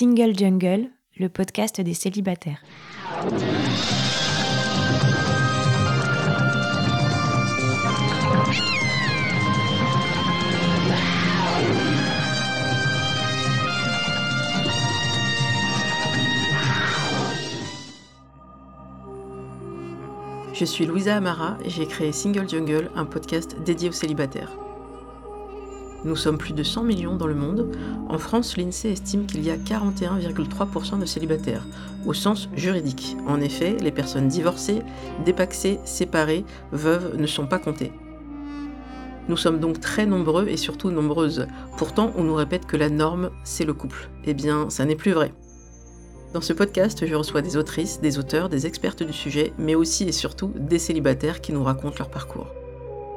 Single Jungle, le podcast des célibataires. Je suis Louisa Amara et j'ai créé Single Jungle, un podcast dédié aux célibataires. Nous sommes plus de 100 millions dans le monde. En France, l'INSEE estime qu'il y a 41,3% de célibataires, au sens juridique. En effet, les personnes divorcées, dépaxées, séparées, veuves ne sont pas comptées. Nous sommes donc très nombreux et surtout nombreuses. Pourtant, on nous répète que la norme, c'est le couple. Eh bien, ça n'est plus vrai. Dans ce podcast, je reçois des autrices, des auteurs, des expertes du sujet, mais aussi et surtout des célibataires qui nous racontent leur parcours.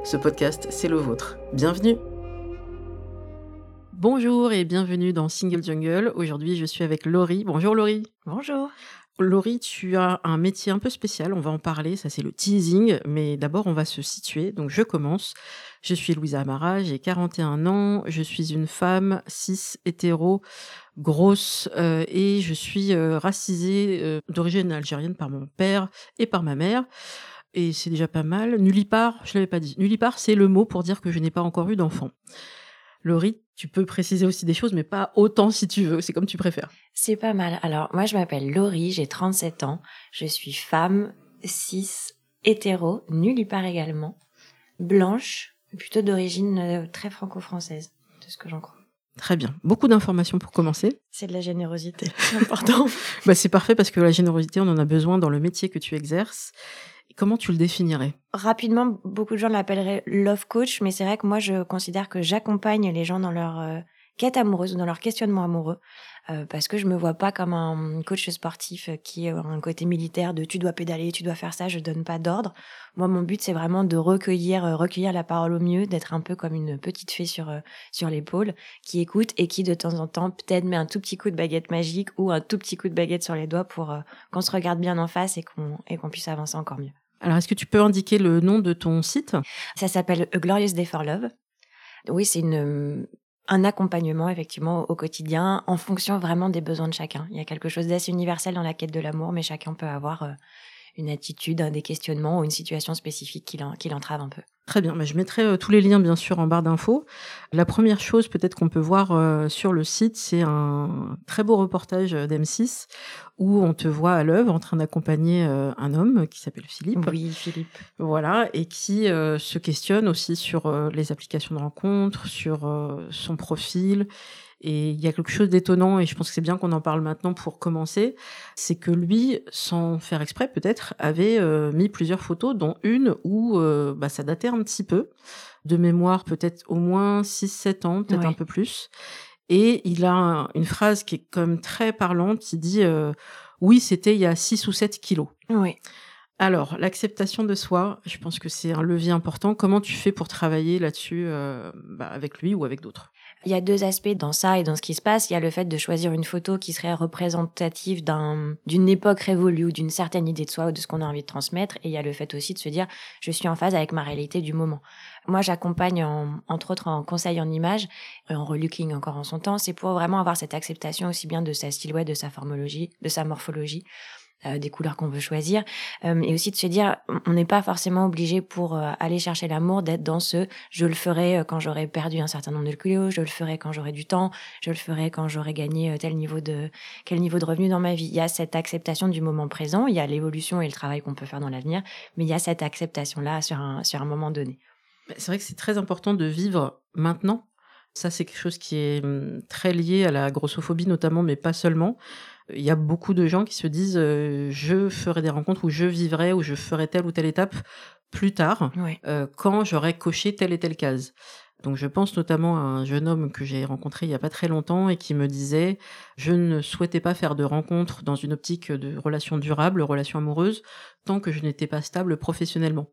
Ce podcast, c'est le vôtre. Bienvenue Bonjour et bienvenue dans Single Jungle. Aujourd'hui, je suis avec Laurie. Bonjour Laurie. Bonjour. Laurie, tu as un métier un peu spécial, on va en parler, ça c'est le teasing, mais d'abord on va se situer. Donc je commence. Je suis Louisa Amara, j'ai 41 ans, je suis une femme cis hétéro grosse euh, et je suis euh, racisée euh, d'origine algérienne par mon père et par ma mère. Et c'est déjà pas mal. Nullipare, je l'avais pas dit. Nullipare, c'est le mot pour dire que je n'ai pas encore eu d'enfant. Laurie, tu peux préciser aussi des choses, mais pas autant si tu veux. C'est comme tu préfères. C'est pas mal. Alors, moi, je m'appelle Laurie, j'ai 37 ans. Je suis femme, cis, hétéro, nullipare également, blanche, plutôt d'origine très franco-française, de ce que j'en crois. Très bien. Beaucoup d'informations pour commencer. C'est de la générosité. C'est important. bah, c'est parfait parce que la générosité, on en a besoin dans le métier que tu exerces. Comment tu le définirais? Rapidement, beaucoup de gens l'appelleraient love coach, mais c'est vrai que moi, je considère que j'accompagne les gens dans leur euh, quête amoureuse ou dans leur questionnement amoureux. Euh, parce que je me vois pas comme un coach sportif qui a un côté militaire de tu dois pédaler, tu dois faire ça, je donne pas d'ordre. Moi, mon but, c'est vraiment de recueillir, euh, recueillir la parole au mieux, d'être un peu comme une petite fée sur, sur l'épaule, qui écoute et qui, de temps en temps, peut-être met un tout petit coup de baguette magique ou un tout petit coup de baguette sur les doigts pour qu'on se regarde bien en face et qu'on, et qu'on puisse avancer encore mieux. Alors, est-ce que tu peux indiquer le nom de ton site? Ça s'appelle Glorious Day for Love. Oui, c'est un accompagnement effectivement au quotidien en fonction vraiment des besoins de chacun. Il y a quelque chose d'assez universel dans la quête de l'amour, mais chacun peut avoir euh, une attitude, des questionnements ou une situation spécifique qui l'entrave un peu. Très bien, mais je mettrai euh, tous les liens bien sûr en barre d'infos. La première chose peut-être qu'on peut voir euh, sur le site, c'est un très beau reportage d'M6 où on te voit à l'œuvre en train d'accompagner euh, un homme qui s'appelle Philippe. Oui, Philippe. Voilà, et qui se questionne aussi sur les applications de rencontres, sur son profil et il y a quelque chose d'étonnant, et je pense que c'est bien qu'on en parle maintenant pour commencer, c'est que lui, sans faire exprès peut-être, avait euh, mis plusieurs photos, dont une où euh, bah, ça datait un petit peu, de mémoire peut-être au moins 6-7 ans, peut-être un peu plus. Et il a une phrase qui est comme très parlante, il dit euh, Oui, c'était il y a 6 ou 7 kilos Oui. Alors, l'acceptation de soi, je pense que c'est un levier important. Comment tu fais pour travailler là-dessus bah, avec lui ou avec d'autres? Il y a deux aspects dans ça et dans ce qui se passe. Il y a le fait de choisir une photo qui serait représentative d'un, d'une époque révolue d'une certaine idée de soi ou de ce qu'on a envie de transmettre. Et il y a le fait aussi de se dire, je suis en phase avec ma réalité du moment. Moi, j'accompagne entre autres en conseil en image, en relooking encore en son temps. C'est pour vraiment avoir cette acceptation aussi bien de sa silhouette, de sa formologie, de sa morphologie euh, des couleurs qu'on veut choisir, euh, et aussi de se dire, on n'est pas forcément obligé pour euh, aller chercher l'amour d'être dans ce, je le ferai quand j'aurai perdu un certain nombre de kilos, je le ferai quand j'aurai du temps, je le ferai quand j'aurai gagné tel niveau de quel niveau de revenu dans ma vie. Il y a cette acceptation du moment présent, il y a l'évolution et le travail qu'on peut faire dans l'avenir, mais il y a cette acceptation là sur un sur un moment donné. C'est vrai que c'est très important de vivre maintenant. Ça, c'est quelque chose qui est hum, très lié à la grossophobie notamment, mais pas seulement. Il y a beaucoup de gens qui se disent euh, je ferai des rencontres où je vivrai ou je ferai telle ou telle étape plus tard euh, quand j'aurai coché telle et telle case. Donc je pense notamment à un jeune homme que j'ai rencontré il y a pas très longtemps et qui me disait je ne souhaitais pas faire de rencontres dans une optique de relation durable, relation amoureuse, tant que je n'étais pas stable professionnellement.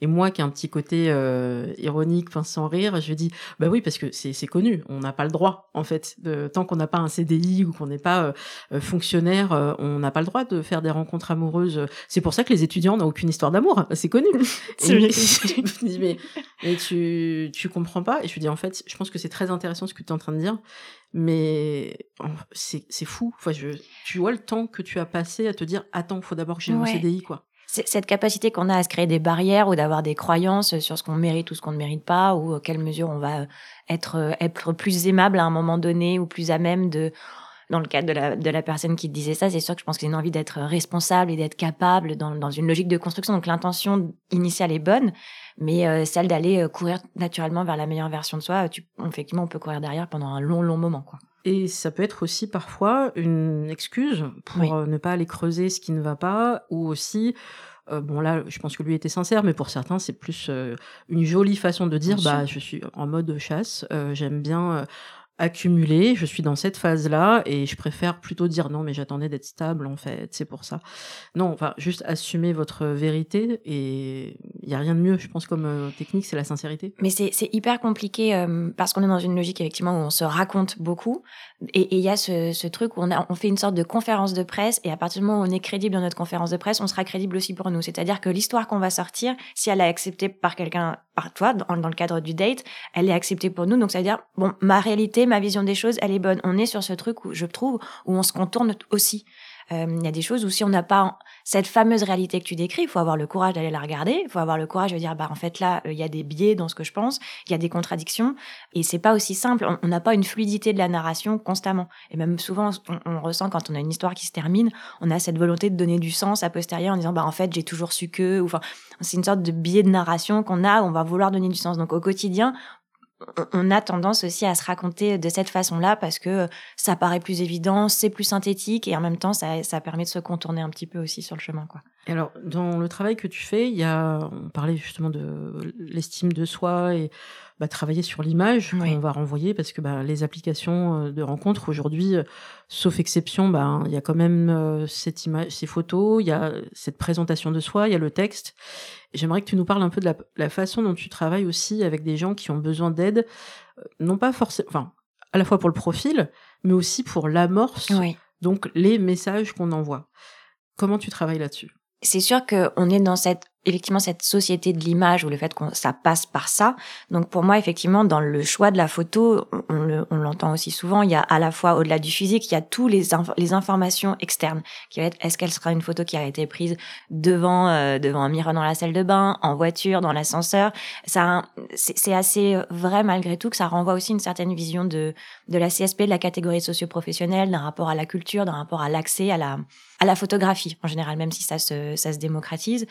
Et moi, qui ai un petit côté euh, ironique, enfin sans rire, je lui dis bah oui parce que c'est connu, on n'a pas le droit en fait, de, tant qu'on n'a pas un CDI ou qu'on n'est pas euh, euh, fonctionnaire, on n'a pas le droit de faire des rencontres amoureuses. C'est pour ça que les étudiants n'ont aucune histoire d'amour, c'est connu. et, je dis mais, mais tu tu comprends pas Et je lui dis en fait, je pense que c'est très intéressant ce que tu es en train de dire, Mais c'est fou. Enfin, je, tu vois le temps que tu as passé à te dire attends, faut d'abord que j'ai mon CDI, quoi cette capacité qu'on a à se créer des barrières ou d'avoir des croyances sur ce qu'on mérite ou ce qu'on ne mérite pas, ou à quelle mesure on va être, être plus aimable à un moment donné ou plus à même de dans le cadre de la, de la personne qui disait ça, c'est sûr que je pense que c'est une envie d'être responsable et d'être capable dans, dans, une logique de construction. Donc l'intention initiale est bonne, mais euh, celle d'aller euh, courir naturellement vers la meilleure version de soi, tu, effectivement, on peut courir derrière pendant un long, long moment. Quoi. Et ça peut être aussi parfois une excuse pour euh, ne pas aller creuser ce qui ne va pas, ou aussi bon là, je pense que lui était sincère, mais pour certains, c'est plus une jolie façon de dire, bah, je suis en mode chasse, j'aime bien accumulé, je suis dans cette phase-là et je préfère plutôt dire non mais j'attendais d'être stable en fait, c'est pour ça. Non, enfin juste assumer votre vérité et il y a rien de mieux je pense comme euh, technique, c'est la sincérité. Mais c'est hyper compliqué euh, parce qu'on est dans une logique effectivement où on se raconte beaucoup et il y a ce, truc où on fait une sorte de conférence de presse et à partir du moment où on est crédible dans notre conférence de presse, on sera crédible aussi pour nous. C'est-à-dire que l'histoire qu'on va sortir, si elle est acceptée par quelqu'un, par toi, dans, dans, le cadre du date, elle est acceptée pour nous. Donc ça veut dire, bon, ma réalité, ma vision des choses, elle est bonne. On est sur ce truc où je trouve, où on se contourne aussi. Euh, il y a des choses où si on n'a pas cette fameuse réalité que tu décris, il faut avoir le courage d'aller la regarder, il faut avoir le courage de dire bah en fait là euh, il y a des biais dans ce que je pense, il y a des contradictions et c'est pas aussi simple. On n'a pas une fluidité de la narration constamment et même souvent on, ressent quand on a une histoire qui se termine, on a cette volonté de donner du sens à posteriori en disant bah en fait j'ai toujours su que enfin c'est une sorte de biais de narration qu'on a, on va vouloir donner du sens. Donc au quotidien, on a tendance aussi à se raconter de cette façon-là parce que ça paraît plus évident, c'est plus synthétique et en même temps ça, ça, permet de se contourner un petit peu aussi sur le chemin. Quoi. alors, dans le travail que tu fais, il y a, on parlait justement de l'estime de soi et bah, travailler sur l'image qu'on va renvoyer parce que bah, les applications euh, de rencontres aujourd'hui, euh, sauf exception, bah, il y a quand même euh, cette image, ces photos, il y a cette présentation de soi, il y a le texte. J'aimerais que tu nous parles un peu de la, façon dont tu travailles aussi avec des gens qui ont besoin d'aide, non pas forcément, enfin, à la fois pour le profil, mais aussi pour l'amorce, donc les messages qu'on envoie. Comment tu travailles là-dessus? C'est sûr qu'on est dans cette effectivement cette société de l'image ou le fait que ça passe par ça. Donc pour moi, effectivement, dans le choix de la photo, on, l'entend aussi souvent, il y a à la fois au-delà du physique, il y a tous les, les informations externes qui va être est-ce qu'elle sera une photo qui a été prise devant euh, devant un miroir dans la salle de bain, en voiture, dans l'ascenseur? Ça, c'est assez vrai malgré tout que ça renvoie aussi une certaine vision de de la CSP, de la catégorie socio-professionnelle, d'un rapport à la culture, d'un rapport à l'accès à la à la photographie en général, même si ça se ça se démocratise.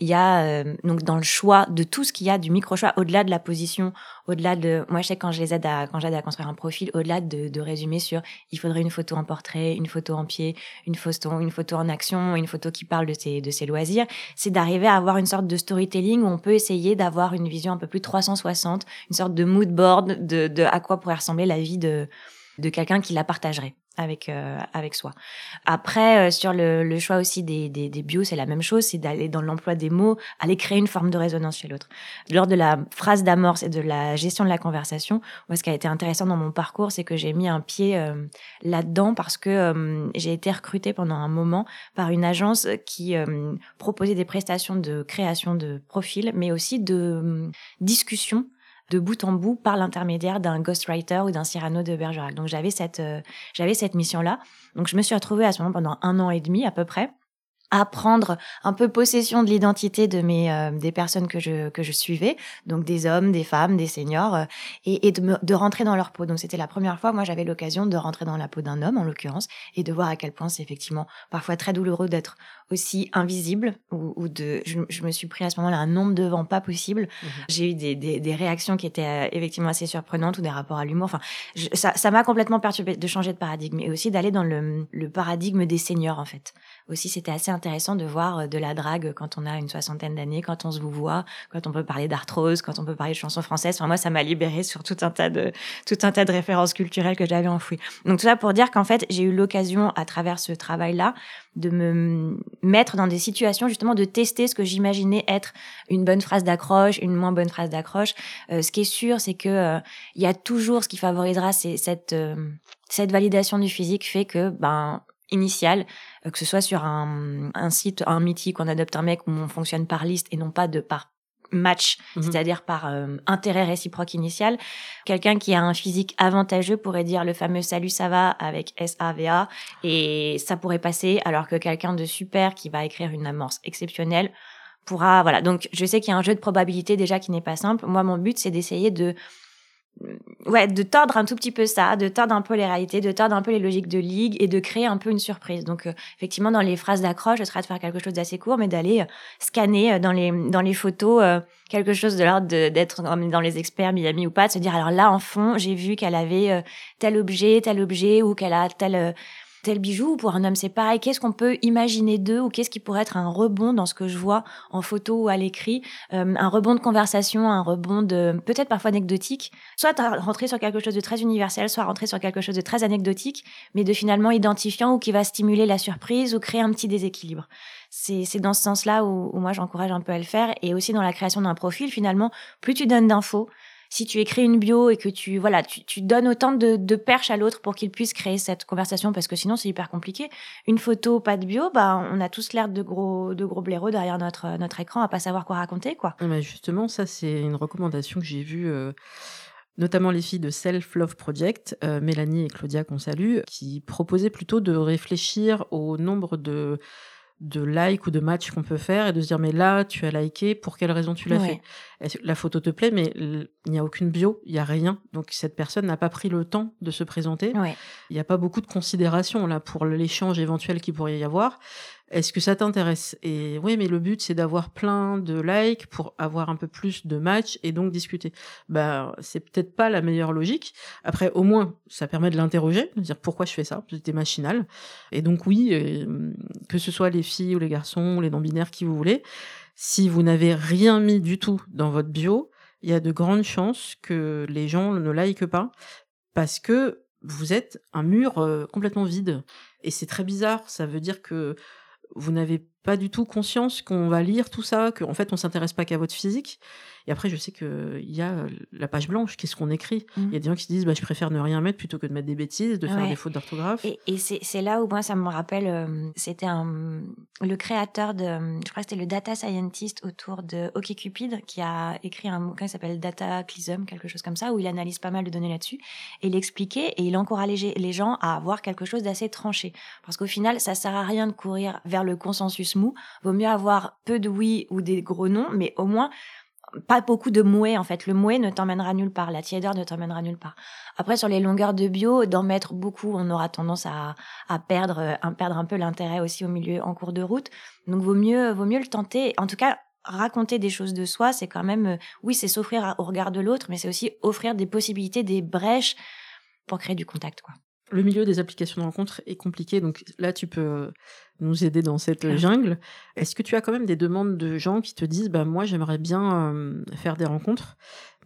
Il y a euh, donc dans le choix de tout ce qu'il y a du micro choix au-delà de la position, au-delà de moi je sais quand je les aide à quand j'aide à construire un profil, au-delà de, résumer sur il faudrait une photo en portrait, une photo en pied, une photo une photo en action, une photo qui parle de ses de ses loisirs, c'est d'arriver à avoir une sorte de storytelling où on peut essayer d'avoir une vision un peu plus 360, une sorte de mood board de, de à quoi pourrait ressembler la vie de de quelqu'un qui la partagerait avec euh, avec soi. Après, euh, sur le, le, choix aussi des, des, des bios, c'est la même chose, c'est d'aller dans l'emploi des mots, aller créer une forme de résonance chez l'autre. Lors de la phrase d'amorce et de la gestion de la conversation, moi, ce qui a été intéressant dans mon parcours, c'est que j'ai mis un pied euh, là-dedans parce que j'ai été recrutée pendant un moment par une agence qui proposait des prestations de création de profils, mais aussi de discussion de bout en bout par l'intermédiaire d'un ghostwriter ou d'un Cyrano de Bergerac. Donc j'avais cette euh, j'avais cette mission là. Donc je me suis retrouvée à ce moment pendant un an et demi à peu près à prendre un peu possession de l'identité de mes euh, des personnes que je que je suivais donc des hommes des femmes des seniors euh, et, et de, me, de rentrer dans leur peau. Donc c'était la première fois moi j'avais l'occasion de rentrer dans la peau d'un homme en l'occurrence et de voir à quel point c'est effectivement parfois très douloureux d'être aussi invisible ou, ou de je, je, me suis pris à ce moment-là un nombre de vents pas possible. Mmh j'ai eu des, des, des, réactions qui étaient euh, effectivement assez surprenantes ou des rapports à l'humour. Enfin ça ça m'a complètement perturbé de changer de paradigme et aussi d'aller dans le, le paradigme des seniors en fait. Aussi c'était assez intéressant de voir euh, de la drague quand on a une soixantaine d'années, quand on se vous voit, quand on peut parler d'arthrose, quand on peut parler de chansons françaises. Enfin, moi, ça m'a libéré sur tout un tas de tout un tas de références culturelles que j'avais enfouies. Donc tout ça pour dire qu'en fait, j'ai eu l'occasion à travers ce travail-là de me mettre dans des situations justement de tester ce que j'imaginais être une bonne phrase d'accroche, une moins bonne phrase d'accroche. Euh, ce qui est sûr, c'est que euh, il y a toujours ce qui favorisera c'est cette cette validation du physique fait que ben initial, que ce soit sur un, un site, un mythique, on adopte un mec où on fonctionne par liste et non pas de par match, Mhm. c'est-à-dire par euh, intérêt réciproque initial. Quelqu'un qui a un physique avantageux pourrait dire le fameux salut ça va avec S-A-V-A et ça pourrait passer alors que quelqu'un de super qui va écrire une amorce exceptionnelle pourra voilà. Donc je sais qu'il y a un jeu de probabilité déjà qui n'est pas simple. Moi mon but c'est d'essayer de ouais, de tordre un tout petit peu ça, de tordre un peu les réalités, de tordre un peu les logiques de ligue et de créer un peu une surprise. Donc, euh, effectivement, dans les phrases d'accroche, ce serait de faire quelque chose d'assez court, mais d'aller euh, scanner euh, dans les, dans les photos quelque chose de l'ordre d'être comme dans les experts Miami ou pas, de se dire, alors là, en fond, j'ai vu qu'elle avait tel objet, tel objet, ou qu'elle a tel, tel bijou. Ou pour un homme, c'est pareil. Qu'est-ce qu'on peut imaginer d'eux, ou qu'est-ce qui pourrait être un rebond dans ce que je vois en photo ou à l'écrit, Euh, un rebond de conversation, un rebond de peut-être parfois anecdotique soit rentrer sur quelque chose de très universel, soit rentrer sur quelque chose de très anecdotique, mais de finalement identifiant ou qui va stimuler la surprise ou créer un petit déséquilibre. C'est dans ce sens-là où moi j'encourage un peu à le faire et aussi dans la création d'un profil finalement, plus tu donnes d'infos, si tu écris une bio et que tu voilà, tu, tu donnes autant de, perches à l'autre pour qu'il puisse créer cette conversation parce que sinon c'est hyper compliqué. Une photo, pas de bio, bah on a tous l'air de gros de gros blaireaux derrière notre écran à pas savoir quoi raconter quoi. Ah bah, justement, ça, c'est une recommandation que j'ai vue, euh, notamment les filles de Self Love Project, euh, Mélanie et Claudia qu'on salue, qui proposaient plutôt de réfléchir au nombre de, de likes ou de matchs qu'on peut faire et de se dire, mais là, tu as liké, pour quelle raison tu l'as Ouais. fait? La photo te plaît, mais il n'y a aucune bio, il n'y a rien. Donc cette personne n'a pas pris le temps de se présenter. Ouais. Il n'y a pas beaucoup de considération là pour l'échange éventuel qu'il pourrait y avoir. Est-ce que ça t'intéresse? Et oui, mais le but c'est d'avoir plein de likes pour avoir un peu plus de matchs et donc discuter. Bah, c'est peut-être pas la meilleure logique. Après, au moins, ça permet de l'interroger, de dire pourquoi je fais ça. C'était machinal. Et donc oui, euh, que ce soit les filles ou les garçons, les non-binaires, qui vous voulez, si vous n'avez rien mis du tout dans votre bio, il y a de grandes chances que les gens ne likent pas parce que vous êtes un mur euh, complètement vide. Et c'est très bizarre. Ça veut dire que vous n'avez pas du tout conscience qu'on va lire tout ça, qu'en fait on s'intéresse pas qu'à votre physique. Et après, je sais qu'il y a euh, la page blanche, qu'est-ce qu'on écrit? Il Mhm. y a des gens qui se disent, bah, je préfère ne rien mettre plutôt que de mettre des bêtises, de faire des fautes d'orthographe. Et, et c'est là où moi ça me rappelle, euh, c'était le créateur de, je crois que c'était le data scientist autour de OkCupid qui a écrit un bouquin qui s'appelle? Dataclysm, quelque chose comme ça, où il analyse pas mal de données là-dessus. Et il expliquait et il encourageait les gens à avoir quelque chose d'assez tranché, parce qu'au final ça sert à rien de courir vers le consensus mou. Vaut mieux avoir peu de oui ou des gros non, mais au moins pas beaucoup de mouets en fait. Le mouet ne t'emmènera nulle part, la tiédeur ne t'emmènera nulle part. Après sur les longueurs de bio, d'en mettre beaucoup, on aura tendance à, perdre, perdre un peu l'intérêt aussi au milieu en cours de route. Donc vaut mieux, vaut mieux le tenter. En tout cas, raconter des choses de soi, c'est quand même, euh, oui, c'est s'offrir au regard de l'autre, mais c'est aussi offrir des possibilités, des brèches pour créer du contact, quoi. Le milieu des applications de rencontre est compliqué, donc là tu peux nous aider dans cette jungle. Est-ce que tu as quand même des demandes de gens qui te disent, bah moi j'aimerais bien euh, faire des rencontres,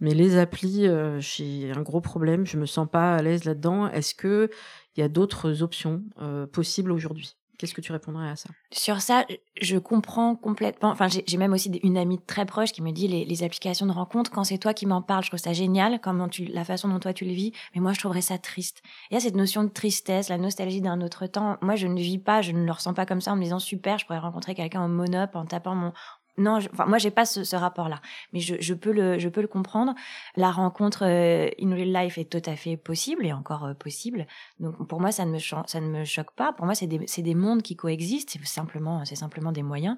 mais les applis, euh, j'ai un gros problème, je me sens pas à l'aise là-dedans. Est-ce que il y a d'autres options euh, possibles aujourd'hui? Qu'est-ce que tu répondrais à ça? Sur ça, je comprends complètement. Enfin, j'ai même aussi une amie très proche qui me dit les, applications de rencontre. Quand c'est toi qui m'en parles, je trouve ça génial, comment la façon dont toi tu le vis. Mais moi, je trouverais ça triste. Il y a cette notion de tristesse, la nostalgie d'un autre temps. Moi, je ne vis pas, je ne le ressens pas comme ça en me disant super, je pourrais rencontrer quelqu'un en monop en tapant mon. Non, je- enfin, moi, j'ai pas ce, ce rapport-là, mais je, je peux le, je peux le comprendre. La rencontre euh, in real life est tout à fait possible et encore euh, possible. Donc pour moi, ça ne me, ça ne me choque pas. Pour moi, c'est des, c'est des mondes qui coexistent. C'est simplement, c'est simplement des moyens.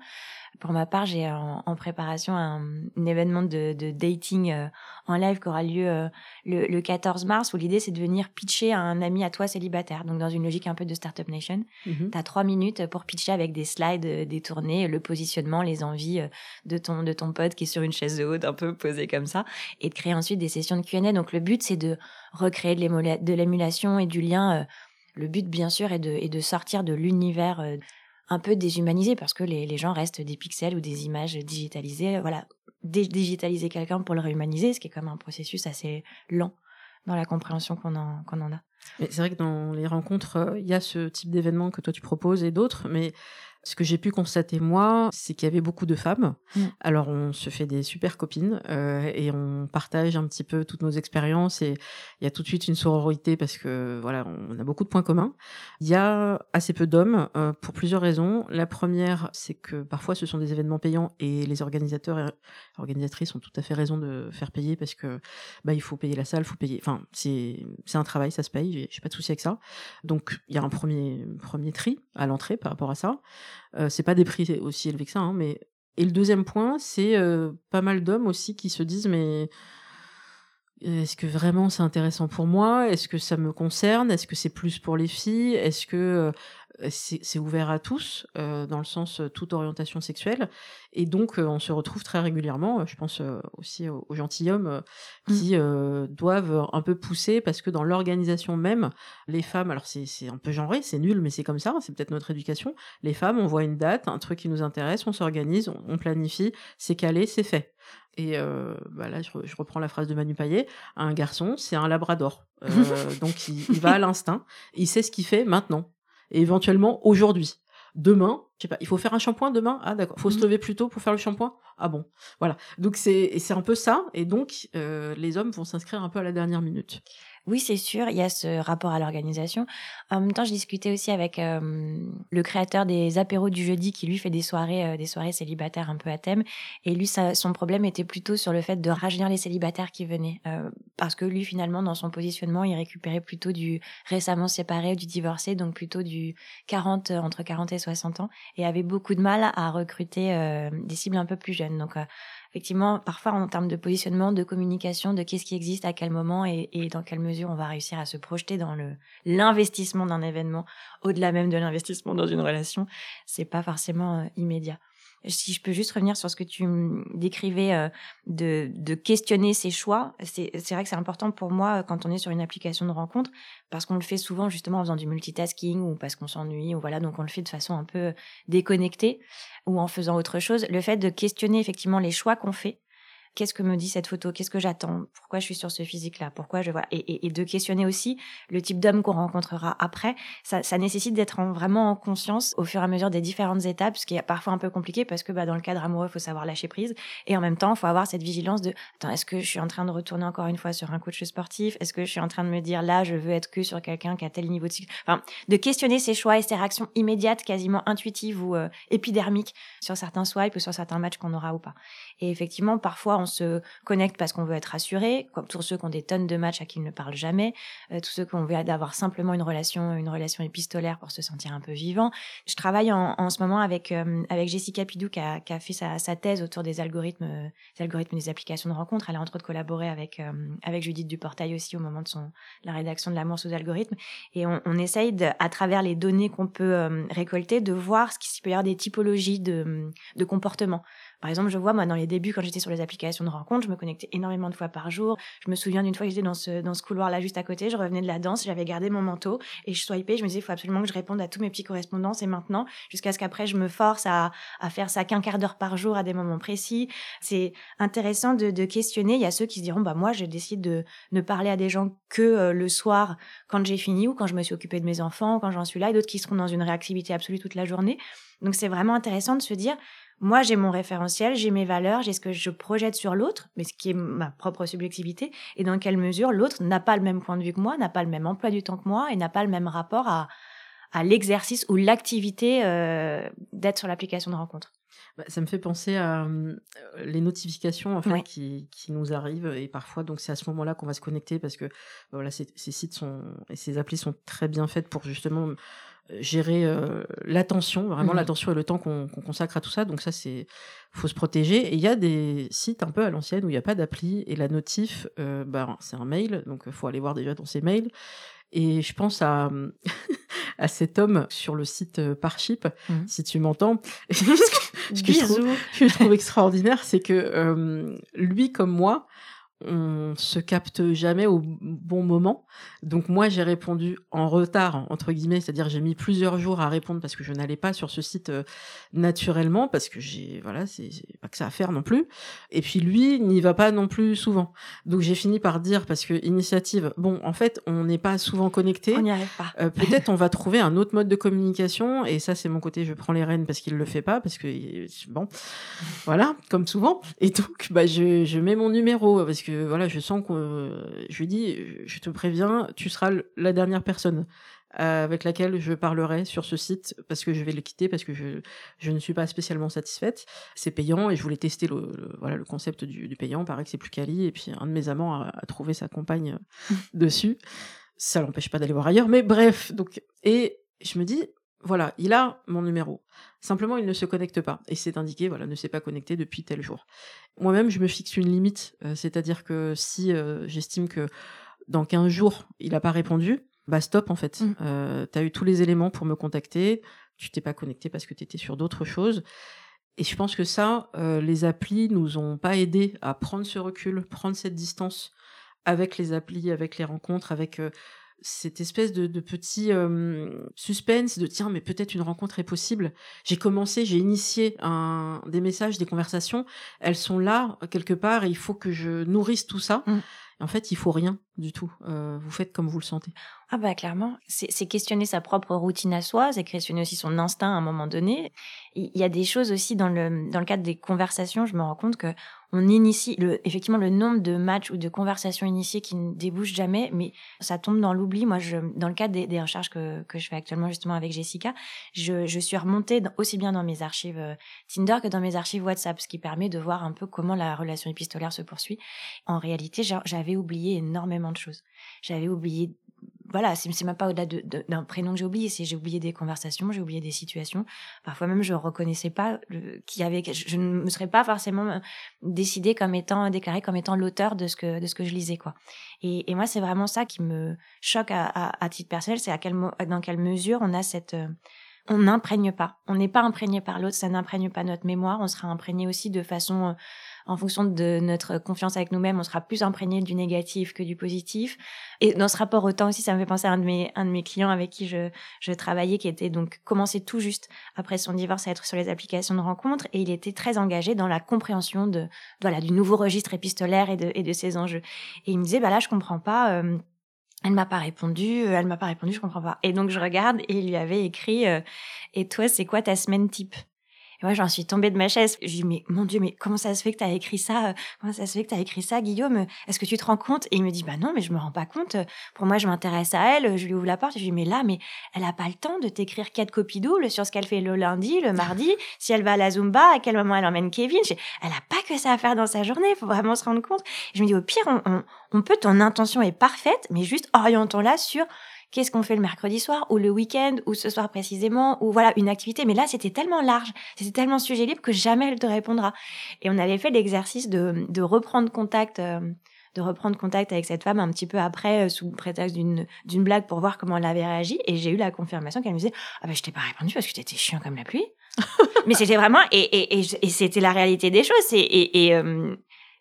Pour ma part, j'ai en, en préparation un, un événement de, de dating euh, en live qui aura lieu euh, le, le 14 mars, où l'idée c'est de venir pitcher à un ami à toi célibataire. Donc dans une logique un peu de Startup Nation. Mhm. Tu as trois minutes pour pitcher avec des slides euh, détournés, le positionnement, les envies euh, de ton, de ton pote qui est sur une chaise haute, un peu posée comme ça, et de créer ensuite des sessions de Q&A. Donc le but, c'est de recréer de l'émula- de l'émulation et du lien. euh, Le but, bien sûr, est de, est de sortir de l'univers euh, un peu déshumanisé, parce que les, les gens restent des pixels ou des images digitalisées. Voilà, digitaliser quelqu'un pour le réhumaniser, ce qui est comme un processus assez lent dans la compréhension qu'on en, qu'on en a. C'est vrai que dans les rencontres, euh, il y a ce type d'événement que toi tu proposes et d'autres, mais Ce que j'ai pu constater, moi, c'est qu'il y avait beaucoup de femmes. Mm. Alors, on se fait des super copines euh, et on partage un petit peu toutes nos expériences et il y a tout de suite une sororité parce que, voilà, on a beaucoup de points communs. Il y a assez peu d'hommes euh, pour plusieurs raisons. La première, c'est que parfois, ce sont des événements payants et les organisateurs et organisatrices ont tout à fait raison de faire payer parce que, bah, il faut payer la salle, il faut payer. Enfin, c'est un travail, ça se paye, j'ai j'ai pas de souci avec ça. Donc, il y a un premier, premier tri à l'entrée par rapport à ça. Euh, c'est pas des prix aussi élevés que ça, hein, mais et le deuxième point, c'est euh, pas mal d'hommes aussi qui se disent mais est-ce que vraiment c'est intéressant pour moi? Est-ce que ça me concerne? Est-ce que c'est plus pour les filles? Est-ce que euh, c'est ouvert à tous, euh, dans le sens euh, toute orientation sexuelle Et donc, euh, on se retrouve très régulièrement, euh, je pense euh, aussi aux, aux gentilshommes, Mmh. qui euh, doivent un peu pousser, parce que dans l'organisation même, les femmes, alors c'est c'est un peu genré, c'est nul, mais c'est comme ça, c'est peut-être notre éducation, les femmes, on voit une date, un truc qui nous intéresse, on s'organise, on, on planifie, c'est calé, c'est fait. Et euh, bah là, je, re- je reprends la phrase de Manu Payet, un garçon, c'est un labrador. Euh, donc, il, il va à l'instinct, il sait ce qu'il fait maintenant, et éventuellement aujourd'hui. Demain, je sais pas, il faut faire un shampoing demain? Ah d'accord, faut se Mhm. lever plus tôt pour faire le shampoing? Ah bon, voilà. Donc c'est c'est un peu ça, et donc euh, les hommes vont s'inscrire un peu à la dernière minute. Oui, c'est sûr, il y a ce rapport à l'organisation. En même temps, je discutais aussi avec euh, le créateur des apéros du jeudi qui lui fait des soirées, euh, des soirées célibataires un peu à thème. Et lui, son problème était plutôt sur le fait de rajeunir les célibataires qui venaient, euh, parce que lui, finalement, dans son positionnement, il récupérait plutôt du récemment séparé ou du divorcé, donc plutôt du 40 euh, entre 40 et 60 ans, et avait beaucoup de mal à recruter des cibles un peu plus jeunes. Donc effectivement, parfois en termes de positionnement, de communication, de qu'est-ce qui existe à quel moment et, dans quelle mesure on va réussir à se projeter dans le l'investissement d'un événement, au-delà même de l'investissement dans une relation, c'est pas forcément euh, immédiat. Si je peux juste revenir sur ce que tu décrivais euh, de, de questionner ses choix, c'est vrai que c'est important pour moi euh, quand on est sur une application de rencontre, parce qu'on le fait souvent justement en faisant du multitasking ou parce qu'on s'ennuie, ou voilà, donc on le fait de façon un peu déconnectée ou en faisant autre chose. Le fait de questionner effectivement les choix qu'on fait, qu'est-ce que me dit cette photo? Qu'est-ce que j'attends? Pourquoi je suis sur ce physique-là? Pourquoi je vois? Et, et, et de questionner aussi le type d'homme qu'on rencontrera après. Ça, ça nécessite d'être en- vraiment en conscience au fur et à mesure des différentes étapes, ce qui est parfois un peu compliqué parce que bah, dans le cadre amoureux, il faut savoir lâcher prise. Et en même temps, il faut avoir cette vigilance de attends, est-ce que je suis en train de retourner encore une fois sur un coach sportif? Est-ce que je suis en train de me dire là, je veux être que sur quelqu'un qui a tel niveau de cycle? Enfin, de questionner ses choix et ses réactions immédiates, quasiment intuitives ou euh, épidermiques sur certains swipes ou sur certains matchs qu'on aura ou pas. Et effectivement, parfois, on se connecte parce qu'on veut être rassuré, comme tous ceux qui ont des tonnes de matchs à qui ils ne parlent jamais, euh, tous ceux qui ont envie d'avoir simplement une relation, une relation épistolaire pour se sentir un peu vivant. Je travaille en, en ce moment avec euh, avec Jessica Pidou qui a, qui a fait sa, sa thèse autour des algorithmes, des algorithmes des applications de rencontre. Elle a entre autres collaboré avec euh, avec Judith Duportail aussi au moment de son la rédaction de l'amour sous algorithme. Et on, on essaye de, à travers les données qu'on peut euh, récolter de voir ce qu'il peut y avoir des typologies de de comportement. Par exemple, je vois, moi, dans les débuts, quand j'étais sur les applications de rencontre, je me connectais énormément de fois par jour. Je me souviens d'une fois que j'étais dans ce, dans ce couloir-là juste à côté, je revenais de la danse, j'avais gardé mon manteau et je swipais, je me disais, il faut absolument que je réponde à tous mes petits correspondances et maintenant, jusqu'à ce qu'après, je me force à, à faire ça qu'un quart d'heure par jour à des moments précis. C'est intéressant de, de questionner. Il y a ceux qui se diront, bah, moi, je décide de ne parler à des gens que euh, le soir quand j'ai fini ou quand je me suis occupée de mes enfants, quand j'en suis là, et d'autres qui seront dans une réactivité absolue toute la journée. Donc, c'est vraiment intéressant de se dire, moi, j'ai mon référentiel, j'ai mes valeurs, j'ai ce que je projette sur l'autre, mais ce qui est ma propre subjectivité, et dans quelle mesure l'autre n'a pas le même point de vue que moi, n'a pas le même emploi du temps que moi, et n'a pas le même rapport à, à l'exercice ou l'activité euh, d'être sur l'application de rencontre. Bah, ça me fait penser à euh, les notifications en fait Ouais. qui, qui nous arrivent et parfois donc c'est à ce moment-là qu'on va se connecter parce que voilà ces, ces sites sont et ces applis sont très bien faites pour justement gérer euh, l'attention vraiment Mhm. l'attention et le temps qu'on consacre à tout ça donc ça c'est faut se protéger et il y a des sites un peu à l'ancienne où il n'y a pas d'appli et la notif euh, bah, c'est un mail donc il faut aller voir déjà dans ses mails et je pense à à cet homme sur le site euh, Parship Mhm. si tu m'entends ce que je trouve- Bisous. que je trouve extraordinaire, c'est que euh, lui comme moi, on se capte jamais au bon moment. Donc moi, j'ai répondu en retard, entre guillemets, c'est-à-dire j'ai mis plusieurs jours à répondre parce que je n'allais pas sur ce site euh, naturellement, parce que j'ai, voilà, c'est pas que ça à faire non plus. Et puis lui n'y va pas non plus souvent. Donc j'ai fini par dire, parce que initiative, bon, en fait, on n'est pas souvent connecté. On n'y arrive pas. Euh, peut-être on va trouver un autre mode de communication, et ça c'est mon côté, je prends les rênes parce qu'il le fait pas, parce que bon, voilà, comme souvent. Et donc, bah, je, je mets mon numéro parce que voilà, je sens que je lui dis, je te préviens, tu seras la dernière personne euh, avec laquelle je parlerai sur ce site parce que je vais le quitter parce que je, je ne suis pas spécialement satisfaite. C'est payant et je voulais tester le, voilà le concept du, du payant. Paraît que c'est plus quali et puis un de mes amants a, a trouvé sa compagne dessus. Ça l'empêche pas d'aller voir ailleurs, mais bref. Donc et je me dis voilà, il a mon numéro. Simplement, il ne se connecte pas. Et c'est indiqué, voilà, ne s'est pas connecté depuis tel jour. Moi-même, je me fixe une limite. Euh, c'est-à-dire que si euh, j'estime que dans 15 jours, il n'a pas répondu, bah stop, en fait. Mmh. Euh, tu as eu tous les éléments pour me contacter. Tu t'es pas connecté parce que tu étais sur d'autres choses. Et je pense que ça, euh, les applis nous ont pas aidé à prendre ce recul, prendre cette distance avec les applis, avec les rencontres, avec cette espèce de, de petit euh, suspense de tiens mais peut-être une rencontre est possible. J'ai commencé, j'ai initié un, des messages, des conversations. Elles sont là quelque part et il faut que je nourrisse tout ça. Mmh. En fait, il faut rien du tout. Euh, vous faites comme vous le sentez. Ah bah clairement, c'est questionner sa propre routine à soi, c'est questionner aussi son instinct à un moment donné. Il y a des choses aussi dans le dans le cadre des conversations, je me rends compte que on initie le, effectivement le nombre de matchs ou de conversations initiées qui ne débouchent jamais, mais ça tombe dans l'oubli. Moi, je dans le cadre des, recherches que que je fais actuellement justement avec Jessica, je, je suis remontée aussi bien dans mes archives euh, Tinder que dans mes archives WhatsApp, ce qui permet de voir un peu comment la relation épistolaire se poursuit. En réalité, j'avais oublié énormément de choses. J'avais oublié voilà, c'est même pas au-delà d'un prénom que j'ai oublié, c'est j'ai oublié des conversations, j'ai oublié des situations. Parfois même, je reconnaissais pas qui avait, je, ne me serais pas forcément euh, décidée comme étant déclarée comme étant l'auteur de ce que de ce que je lisais quoi. Et, et moi, c'est vraiment ça qui me choque à, à, titre personnel, c'est quel dans quelle mesure on a cette euh, on n'imprègne pas. On n'est pas imprégné par l'autre, ça n'imprègne pas notre mémoire. On sera imprégné aussi de façon euh, en fonction de notre confiance avec nous-mêmes, on sera plus imprégné du négatif que du positif. Et dans ce rapport au temps aussi, ça me fait penser à un de mes, un de mes clients avec qui je, je travaillais, qui était donc commencé tout juste après son divorce à être sur les applications de rencontres, et il était très engagé dans la compréhension de, voilà, du nouveau registre épistolaire et de, et de ses enjeux. Et il me disait, bah là, je comprends pas. Euh, elle m'a pas répondu, euh, elle m'a pas répondu, je comprends pas. Et donc je regarde et il lui avait écrit euh, et toi c'est quoi ta semaine type? Et moi, j'en suis tombée de ma chaise. Je dis, mais mon Dieu, mais comment ça se fait que tu as écrit ça Comment ça se fait que tu as écrit ça, Guillaume? Est-ce que tu te rends compte? Et il me dit, bah non, mais je me rends pas compte. Pour moi, je m'intéresse à elle. Je lui ouvre la porte. Je lui dis, mais là, mais elle a pas le temps de t'écrire quatre copies doubles sur ce qu'elle fait le lundi, le mardi, si elle va à la Zumba, à quel moment elle emmène Kevin? elle a pas que ça à faire dans sa journée. Il faut vraiment se rendre compte. je me dis, au pire, on, on, on peut, ton intention est parfaite, mais juste orientons-la sur qu'est-ce qu'on fait le mercredi soir ou le week-end ou ce soir précisément ou voilà une activité. Mais là, c'était tellement large, c'était tellement sujet libre que jamais elle te répondra. Et on avait fait l'exercice de, de reprendre contact. Euh, de reprendre contact avec cette femme un petit peu après, euh, sous prétexte d'une, d'une blague pour voir comment elle avait réagi. Et j'ai eu la confirmation qu'elle me disait Ah ben, je t'ai pas répondu parce que t'étais chiant comme la pluie. Mais c'était vraiment. Et, et, et, c'était la réalité des choses. Et, euh,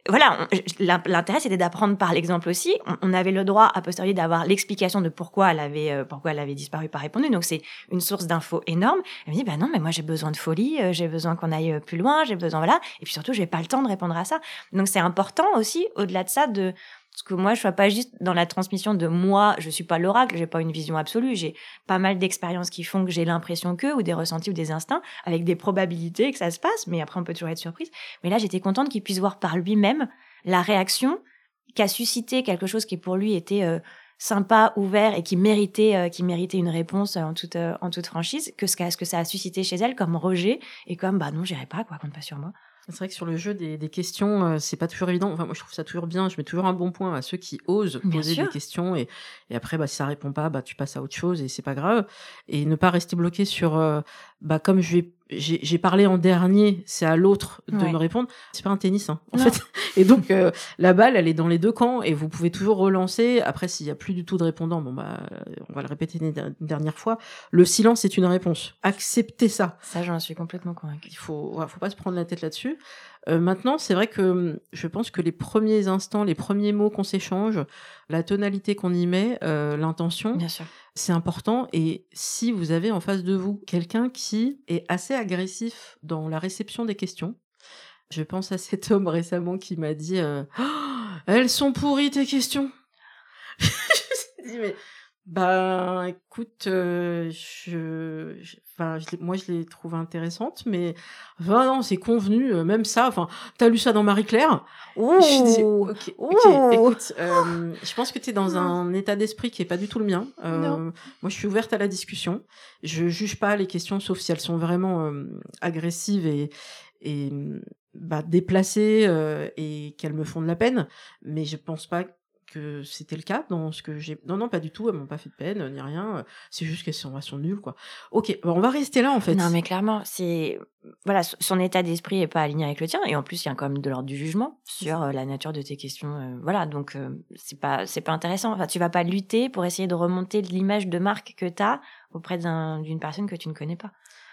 voilà, l'intérêt c'était d'apprendre par l'exemple aussi. On, avait le droit a posteriori d'avoir l'explication de pourquoi elle avait euh, pourquoi elle avait disparu pas répondu. Donc c'est une source d'infos énorme. Elle me dit bah non mais moi j'ai besoin de folie, euh, j'ai besoin qu'on aille euh, plus loin, j'ai besoin voilà. Et puis surtout j'ai pas le temps de répondre à ça. Donc c'est important aussi au-delà de ça de parce que moi, je suis pas juste dans la transmission de moi, je suis pas l'oracle, j'ai pas une vision absolue, j'ai pas mal d'expériences qui font que j'ai l'impression que, ou des ressentis ou des instincts, avec des probabilités que ça se passe, mais après on peut toujours être surprise. Mais là, j'étais contente qu'il puisse voir par lui-même la réaction qu'a suscité quelque chose qui pour lui était euh, sympa, ouvert et qui méritait, euh, qui méritait une réponse en toute, euh, en toute franchise, que ce, ce que ça a suscité chez elle comme rejet et comme bah non, j'irai pas, quoi, compte pas sur moi. C'est vrai que sur le jeu des, des questions, euh, c'est pas toujours évident. Enfin, moi, je trouve ça toujours bien. Je mets toujours un bon point à ceux qui osent poser des questions et, et après, bah, si ça répond pas, bah, tu passes à autre chose et c'est pas grave. Et ne pas rester bloqué sur, euh, bah, comme je vais j'ai parlé en dernier, c'est à l'autre de me répondre. C'est pas un tennis, hein, en fait. Et donc euh, la balle, elle est dans les deux camps et vous pouvez toujours relancer. Après, s'il y a plus du tout de répondants, bon bah, on va le répéter une, dernière fois. Le silence est une réponse. Acceptez ça. Ça, j'en suis complètement convaincue. Il faut, faut pas se prendre la tête là-dessus. Euh, maintenant, c'est vrai que hum, je pense que les premiers instants, les premiers mots qu'on s'échange, la tonalité qu'on y met, euh, l'intention, c'est important. Et si vous avez en face de vous quelqu'un qui est assez agressif dans la réception des questions, je pense à cet homme récemment qui m'a dit euh, Oh, Elles sont pourries tes questions Je me suis dit, mais bah, écoute, euh, je, je- enfin, je moi je les trouve intéressantes, mais enfin, non, c'est convenu, euh, même ça. Enfin, t'as lu ça dans Marie Claire Ouh. Je dis, ok, ok, Ouh. écoute, euh, je pense que t'es dans un état d'esprit qui est pas du tout le mien. Euh, Non. moi, je suis ouverte à la discussion. Je juge pas les questions, sauf si elles sont vraiment euh, agressives et, et bah, déplacées euh, et qu'elles me font de la peine. Mais je pense pas que c'était le cas dans ce que j'ai. Non, non, pas du tout. Elles m'ont pas fait de peine ni rien. C'est juste qu'elles sont, elles sont nulles, quoi. Ok, bon, on va rester là en fait. Non, mais clairement, c'est voilà, son- état d'esprit est pas aligné avec le tien, et en plus, il y a quand même de l'ordre du jugement sur euh, la nature de tes questions. euh, voilà, donc euh, c'est pas c'est pas intéressant. Enfin, tu vas pas lutter pour essayer de remonter l'image de marque que t'as auprès d'un- d'une personne que tu ne connais pas.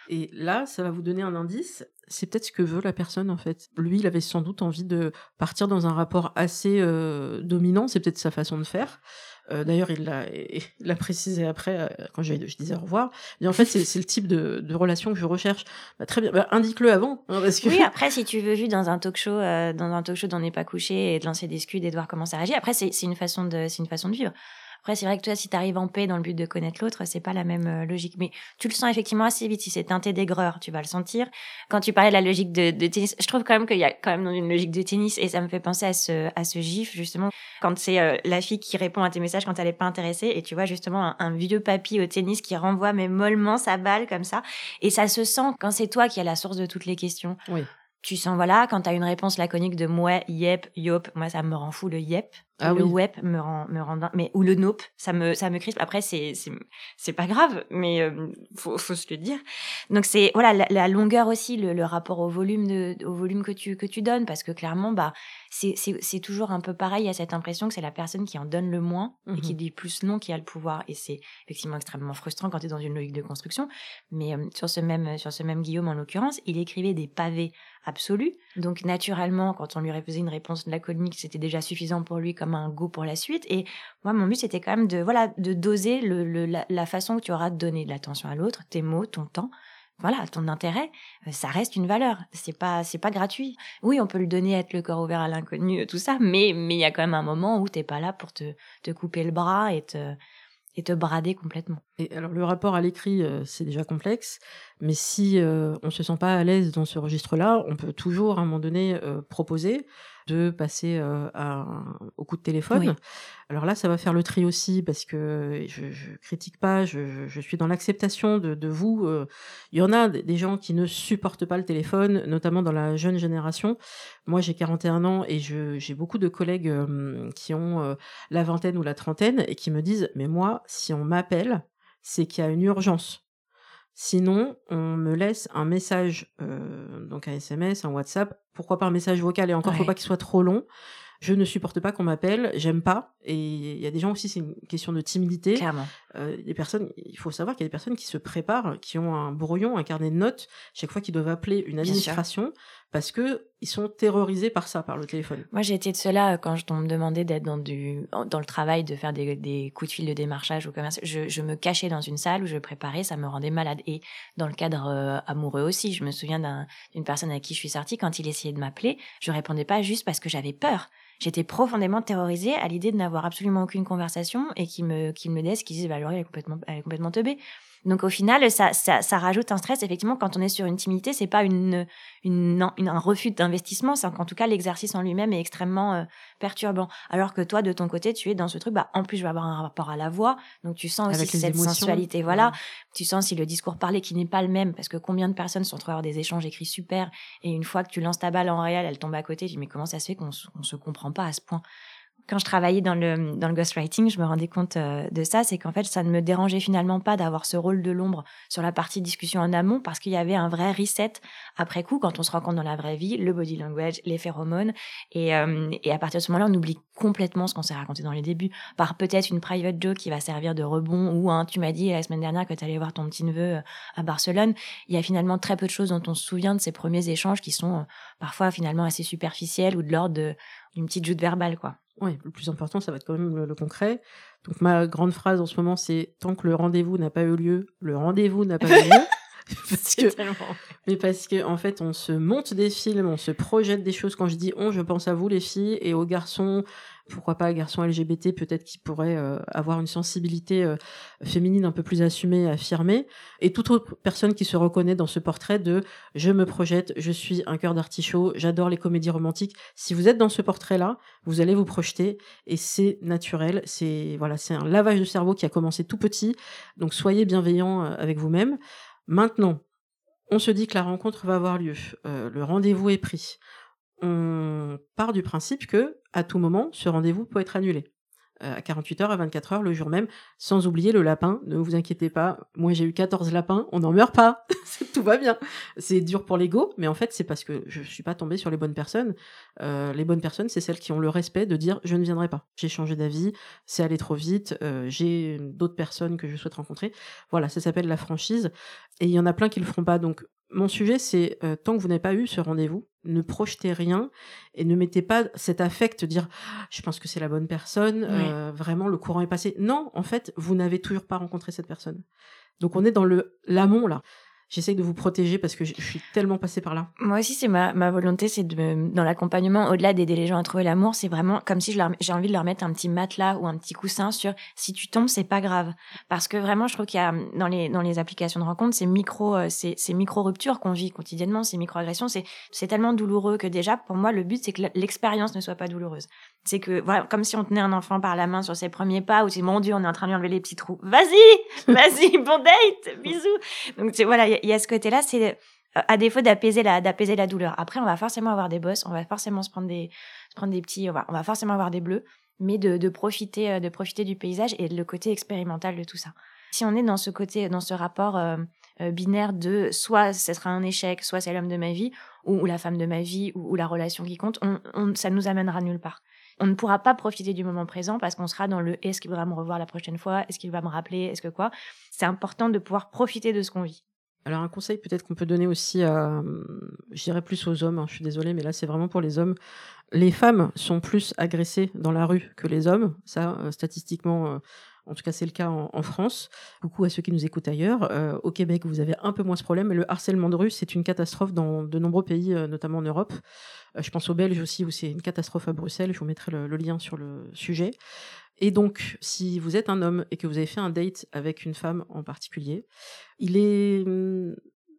Et là, ça va vous donner un indice. C'est peut-être ce que veut la personne en fait. Lui, il avait sans doute envie de partir dans un rapport assez euh, dominant. C'est peut-être sa façon de faire. Euh, D'ailleurs, il l'a précisé après euh, quand je, je disais au revoir. Et en fait, c'est le type de, de relation que je recherche. Bah, très bien. Bah, Indique-le avant, hein, parce que Oui, après, si tu veux juste dans un talk show, dans un talk show d'en n'est pas couché et de lancer des scuds et de voir comment ça réagit. Après, c'est une c'est une façon de vivre. Après, c'est vrai que toi, si t'arrives en paix dans le but de connaître l'autre, c'est pas la même euh, logique. Mais tu le sens effectivement assez vite. Si c'est teinté d'aigreur, tu vas le sentir. Quand tu parlais de la logique de, de tennis, je trouve quand même qu'il y a quand même une logique de tennis et ça me fait penser à ce, à ce gif, justement, quand c'est euh, la fille qui répond à tes messages quand elle est pas intéressée et tu vois justement un, un vieux papy au tennis qui renvoie mais mollement sa balle comme ça. Et ça se sent quand c'est toi qui as la source de toutes les questions. Oui. Tu sens, voilà, quand t'as une réponse laconique de mouais, yep, yop, moi ça me rend fou le yep. Ah le oui. web me rend, me rend dingue. mais ou le nope, ça me, ça me crispe. Après, c'est, c'est, c'est pas grave, mais euh, faut, faut se le dire. Donc c'est, voilà, la, la longueur aussi, le, le rapport au volume de, au volume que tu, que tu donnes, parce que clairement, bah, c'est, c'est, c'est toujours un peu pareil. A cette impression que c'est la personne qui en donne le moins et qui dit plus non qui a le pouvoir. Et c'est effectivement extrêmement frustrant quand tu es dans une logique de construction. Mais euh, sur ce même, sur ce même Guillaume en l'occurrence, il écrivait des pavés absolus. Donc naturellement, quand on lui faisait une réponse laconique, c'était déjà suffisant pour lui comme un go pour la suite. Et moi, mon but, c'était quand même de, voilà, de doser le, la, façon que tu auras de donner de l'attention à l'autre, tes mots, ton temps. Voilà, ton intérêt, euh, ça reste une valeur. C'est pas, c'est pas gratuit. Oui, on peut le donner, être le corps ouvert à l'inconnu, euh, tout ça, mais, mais il y a quand même un moment où t'es pas là pour te, te couper le bras et te, et te brader complètement. Et alors le rapport à l'écrit, euh, c'est déjà complexe, mais si on se sent pas à l'aise dans ce registre-là, on peut toujours à un moment donné proposer de passer euh, à un- au coup de téléphone. Oui. Alors là, ça va faire le tri aussi parce que je, je critique pas, je, suis dans l'acceptation de, de vous. euh, Il y en a des gens qui ne supportent pas le téléphone, notamment dans la jeune génération. Moi, j'ai 41 ans et j'ai beaucoup de collègues euh, qui ont la vingtaine ou la trentaine et qui me disent mais moi si on m'appelle c'est qu'il y a une urgence sinon on me laisse un message euh, donc un SMS un WhatsApp. Pourquoi pas un message vocal? Et encore faut Ouais. pas qu'il soit trop long. Je ne supporte pas qu'on m'appelle j'aime pas. Et il y a des gens aussi c'est une question de timidité. Clairement. euh, des personnes, il faut savoir qu'il y a des personnes qui se préparent, qui ont un brouillon, un carnet de notes, chaque fois qu'ils doivent appeler une administration, parce que ils sont terrorisés par ça, par le téléphone. Moi, j'ai été de cela quand je- on me demandait d'être dans dans le travail, de faire des, coups de fil de démarchage au commerce. Je, je me cachais dans une salle où je préparais, ça me rendait malade. Et dans le cadre euh, amoureux aussi, je me souviens d'un- d'une personne avec qui je suis sortie quand il essayait de m'appeler, je répondais pas juste parce que j'avais peur. J'étais profondément terrorisée à l'idée de n'avoir absolument aucune conversation et qui me qui me laisse, qui disent bah Laurie est complètement elle est complètement teubée. Donc au final, ça, ça, ça rajoute un stress. Effectivement, quand on est sur une timidité, c'est pas une, une, une- un refus d'investissement, c'est qu'en tout cas l'exercice en lui-même est extrêmement euh, perturbant. Alors que toi, de ton côté, tu es dans ce truc. Bah, en plus, je vais avoir un rapport à la voix, donc tu sens aussi cette émotions. sensualité. Voilà, tu sens si le discours parlé qui n'est pas le même, parce que combien de personnes sont train avoir des échanges écrits super, et une fois que tu lances ta balle en réel, elle tombe à côté. Tu dis mais comment ça se fait qu'on se comprend pas à ce point? Quand je travaillais dans le, dans le ghostwriting, je me rendais compte euh, de ça, c'est qu'en fait, ça ne me dérangeait finalement pas d'avoir ce rôle de l'ombre sur la partie discussion en amont parce qu'il y avait un vrai reset après coup quand on se rencontre dans la vraie vie, le body language, les phéromones. Et, euh, et à partir de ce moment-là, on oublie complètement ce qu'on s'est raconté dans les débuts par peut-être une private joke qui va servir de rebond ou un tu m'as dit la semaine dernière que tu allais voir ton petit neveu euh, à Barcelone. Il y a finalement très peu de choses dont on se souvient de ces premiers échanges qui sont parfois finalement assez superficiels ou de l'ordre d'une petite joute verbale, quoi. Oui, le plus important, ça va être quand même le, concret. Donc ma grande phrase en ce moment, c'est tant que le rendez-vous n'a pas eu lieu, le rendez-vous n'a pas eu lieu. parce que, mais parce que en fait, on se monte des films, on se projette des choses. Quand je dis on, je pense à vous les filles et aux garçons pourquoi pas un garçon LGBT peut-être qui pourrait euh, avoir une sensibilité euh, féminine un peu plus assumée, affirmée, et toute autre personne qui se reconnaît dans ce portrait de je me projette, je suis un cœur d'artichaut, j'adore les comédies romantiques. Si vous êtes dans ce portrait-là, vous allez vous projeter et c'est naturel. C'est voilà, c'est un lavage de cerveau qui a commencé tout petit. Donc soyez bienveillants euh, avec vous-même. Maintenant, on se dit que la rencontre va avoir lieu, le rendez-vous est pris on part du principe que à tout moment, ce rendez-vous peut être annulé. Euh, à 48 heures, à 24 heures, le jour même, sans oublier le lapin. Ne vous inquiétez pas, moi j'ai eu 14 lapins, on n'en meurt pas, tout va bien. C'est dur pour l'ego, mais en fait c'est parce que je suis pas tombée sur les bonnes personnes. Euh, les bonnes personnes, c'est celles qui ont le respect de dire je ne viendrai pas. J'ai changé d'avis, c'est allé trop vite, euh, j'ai d'autres personnes que je souhaite rencontrer. Voilà, ça s'appelle la franchise. Et il y en a plein qui le feront pas. Donc mon sujet, c'est tant que vous n'avez pas eu ce rendez-vous, ne projetez rien et ne mettez pas cet affect, dire je pense que c'est la bonne personne, euh, vraiment le courant est passé. Non, en fait, vous n'avez toujours pas rencontré cette personne. Donc on est dans le l'amont là j'essaye de vous protéger parce que je suis tellement passée par là. Moi aussi, c'est ma, ma volonté, c'est de, dans l'accompagnement, au-delà d'aider les gens à trouver l'amour, c'est vraiment comme si j'ai envie de leur mettre un petit matelas ou un petit coussin sur si tu tombes, c'est pas grave. Parce que vraiment, je trouve qu'il y a dans les, dans les applications de rencontre, ces micro, euh, ces, ces micro ruptures qu'on vit quotidiennement, ces micro agressions, c'est, c'est tellement douloureux que déjà, pour moi, le but, c'est que l'expérience ne soit pas douloureuse. C'est que, voilà, comme si on tenait un enfant par la main sur ses premiers pas, ou c'est mon Dieu, on est en train de lui enlever les petits trous. Vas-y, vas-y, bon date, bisous. Donc, voilà, il y, a ce côté-là, c'est euh, à défaut d'apaiser la, d'apaiser la douleur. Après, on va forcément avoir des bosses, on va forcément se prendre des, se prendre des petits, on va, on va forcément avoir des bleus, mais de, de profiter, euh, de profiter du paysage et le côté expérimental de tout ça. Si on est dans ce côté, dans ce rapport euh, binaire de soit ce sera un échec, soit c'est l'homme de ma vie, ou, la femme de ma vie, ou, la relation qui compte, on, on, ça nous amènera nulle part on ne pourra pas profiter du moment présent parce qu'on sera dans le est-ce qu'il va me revoir la prochaine fois, est-ce qu'il va me rappeler, est-ce que quoi. C'est important de pouvoir profiter de ce qu'on vit. Alors un conseil peut-être qu'on peut donner aussi à, je dirais plus aux hommes, hein, je suis désolée, mais là c'est vraiment pour les hommes. Les femmes sont plus agressées dans la rue que les hommes, ça euh, statistiquement, euh, en tout cas c'est le cas en, France. Beaucoup à ceux qui nous écoutent ailleurs. Euh, au Québec, vous avez un peu moins ce problème, mais le harcèlement de rue, c'est une catastrophe dans de nombreux pays, notamment en Europe. je pense aux Belges aussi, où c'est une catastrophe à Bruxelles, je vous mettrai le lien sur le sujet. Et donc, si vous êtes un homme et que vous avez fait un date avec une femme en particulier, il est hum,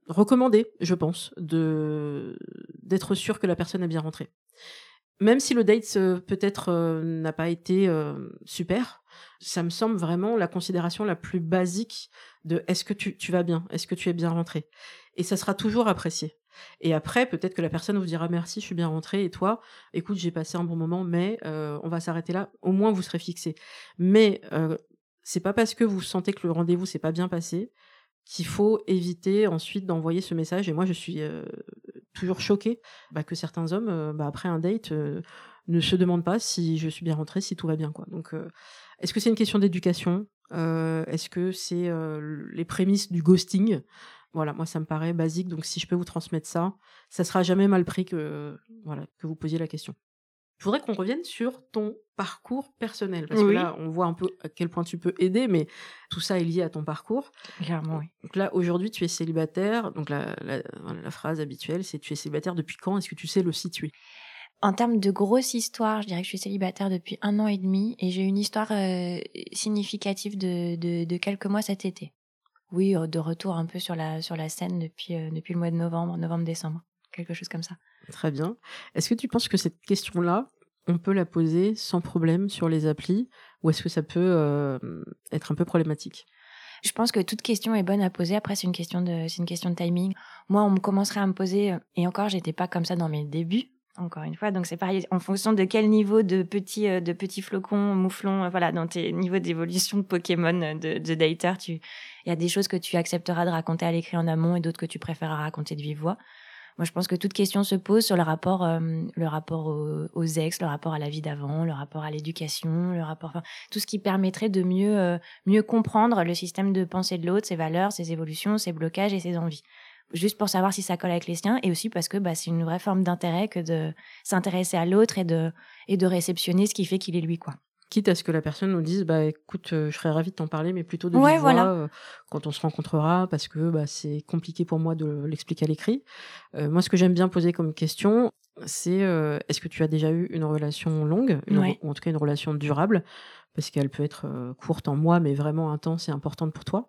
recommandé, je pense, d'être sûr que la personne est bien rentrée. Même si le date euh, peut-être euh, n'a pas été euh, super, ça me semble vraiment la considération la plus basique de est-ce que tu, vas bien, est-ce que tu es bien rentré? Et ça sera toujours apprécié. Et après, peut-être que la personne vous dira merci, je suis bien rentrée, et toi, écoute, j'ai passé un bon moment, mais on va s'arrêter là. Au moins, vous serez fixé. Mais c'est pas parce que vous sentez que le rendez-vous s'est pas bien passé qu'il faut éviter ensuite d'envoyer ce message. Et moi, je suis euh, toujours choquée bah, que certains hommes, bah, après un date, ne se demandent pas si je suis bien rentrée, si tout va bien. Donc, est-ce que c'est une question d'éducation? Est-ce que c'est les prémices du ghosting? Voilà, moi ça me paraît basique, donc si je peux vous transmettre ça, ça sera jamais mal pris que voilà que vous posiez la question. Je voudrais qu'on revienne sur ton parcours personnel, parce que là, on voit un peu à quel point tu peux aider, mais tout ça est lié à ton parcours. Clairement, oui. Donc là, aujourd'hui, tu es célibataire. Donc la, la, phrase habituelle, c'est tu es célibataire depuis quand Est-ce que tu sais le situer? En termes de grosse histoire, je dirais que je suis célibataire depuis un an et demi et j'ai une histoire euh, significative de, de, de, quelques mois cet été oui, euh, de retour un peu sur la, sur la scène depuis, euh, depuis le mois de novembre, novembre-décembre, quelque chose comme ça. Très bien. Est-ce que tu penses que cette question-là, on peut la poser sans problème sur les applis ou est-ce que ça peut euh, être un peu problématique? Je pense que toute question est bonne à poser. Après, c'est une question de, c'est une question de timing. Moi, on me commencerait à me poser, et encore, j'étais pas comme ça dans mes débuts, encore une fois. Donc c'est pareil, en fonction de quel niveau de petits, euh, de petits flocons, mouflons, euh, voilà, dans tes niveaux d'évolution de Pokémon euh, de, de dater, tu, il y a des choses que tu accepteras de raconter à l'écrit en amont et d'autres que tu préféreras raconter de vive voix. Moi, je pense que toute question se pose sur le rapport, le rapport aux, ex, le rapport à la vie d'avant, le rapport à l'éducation, le rapport, enfin, tout ce qui permettrait de mieux, mieux comprendre le système de pensée de l'autre, ses valeurs, ses évolutions, ses blocages et ses envies juste pour savoir si ça colle avec les siens et aussi parce que bah, c'est une vraie forme d'intérêt que de s'intéresser à l'autre et de, et de réceptionner ce qui fait qu'il est lui. quoi. Quitte à ce que la personne nous dise, bah écoute, euh, je serais ravie de t'en parler, mais plutôt de ouais, voilà. Euh, quand on se rencontrera, parce que bah, c'est compliqué pour moi de l'expliquer à l'écrit. Euh, moi, ce que j'aime bien poser comme question, c'est est-ce que tu as déjà eu une relation longue, ou en tout cas une relation durable, parce qu'elle peut être courte en mois, mais vraiment intense et importante pour toi.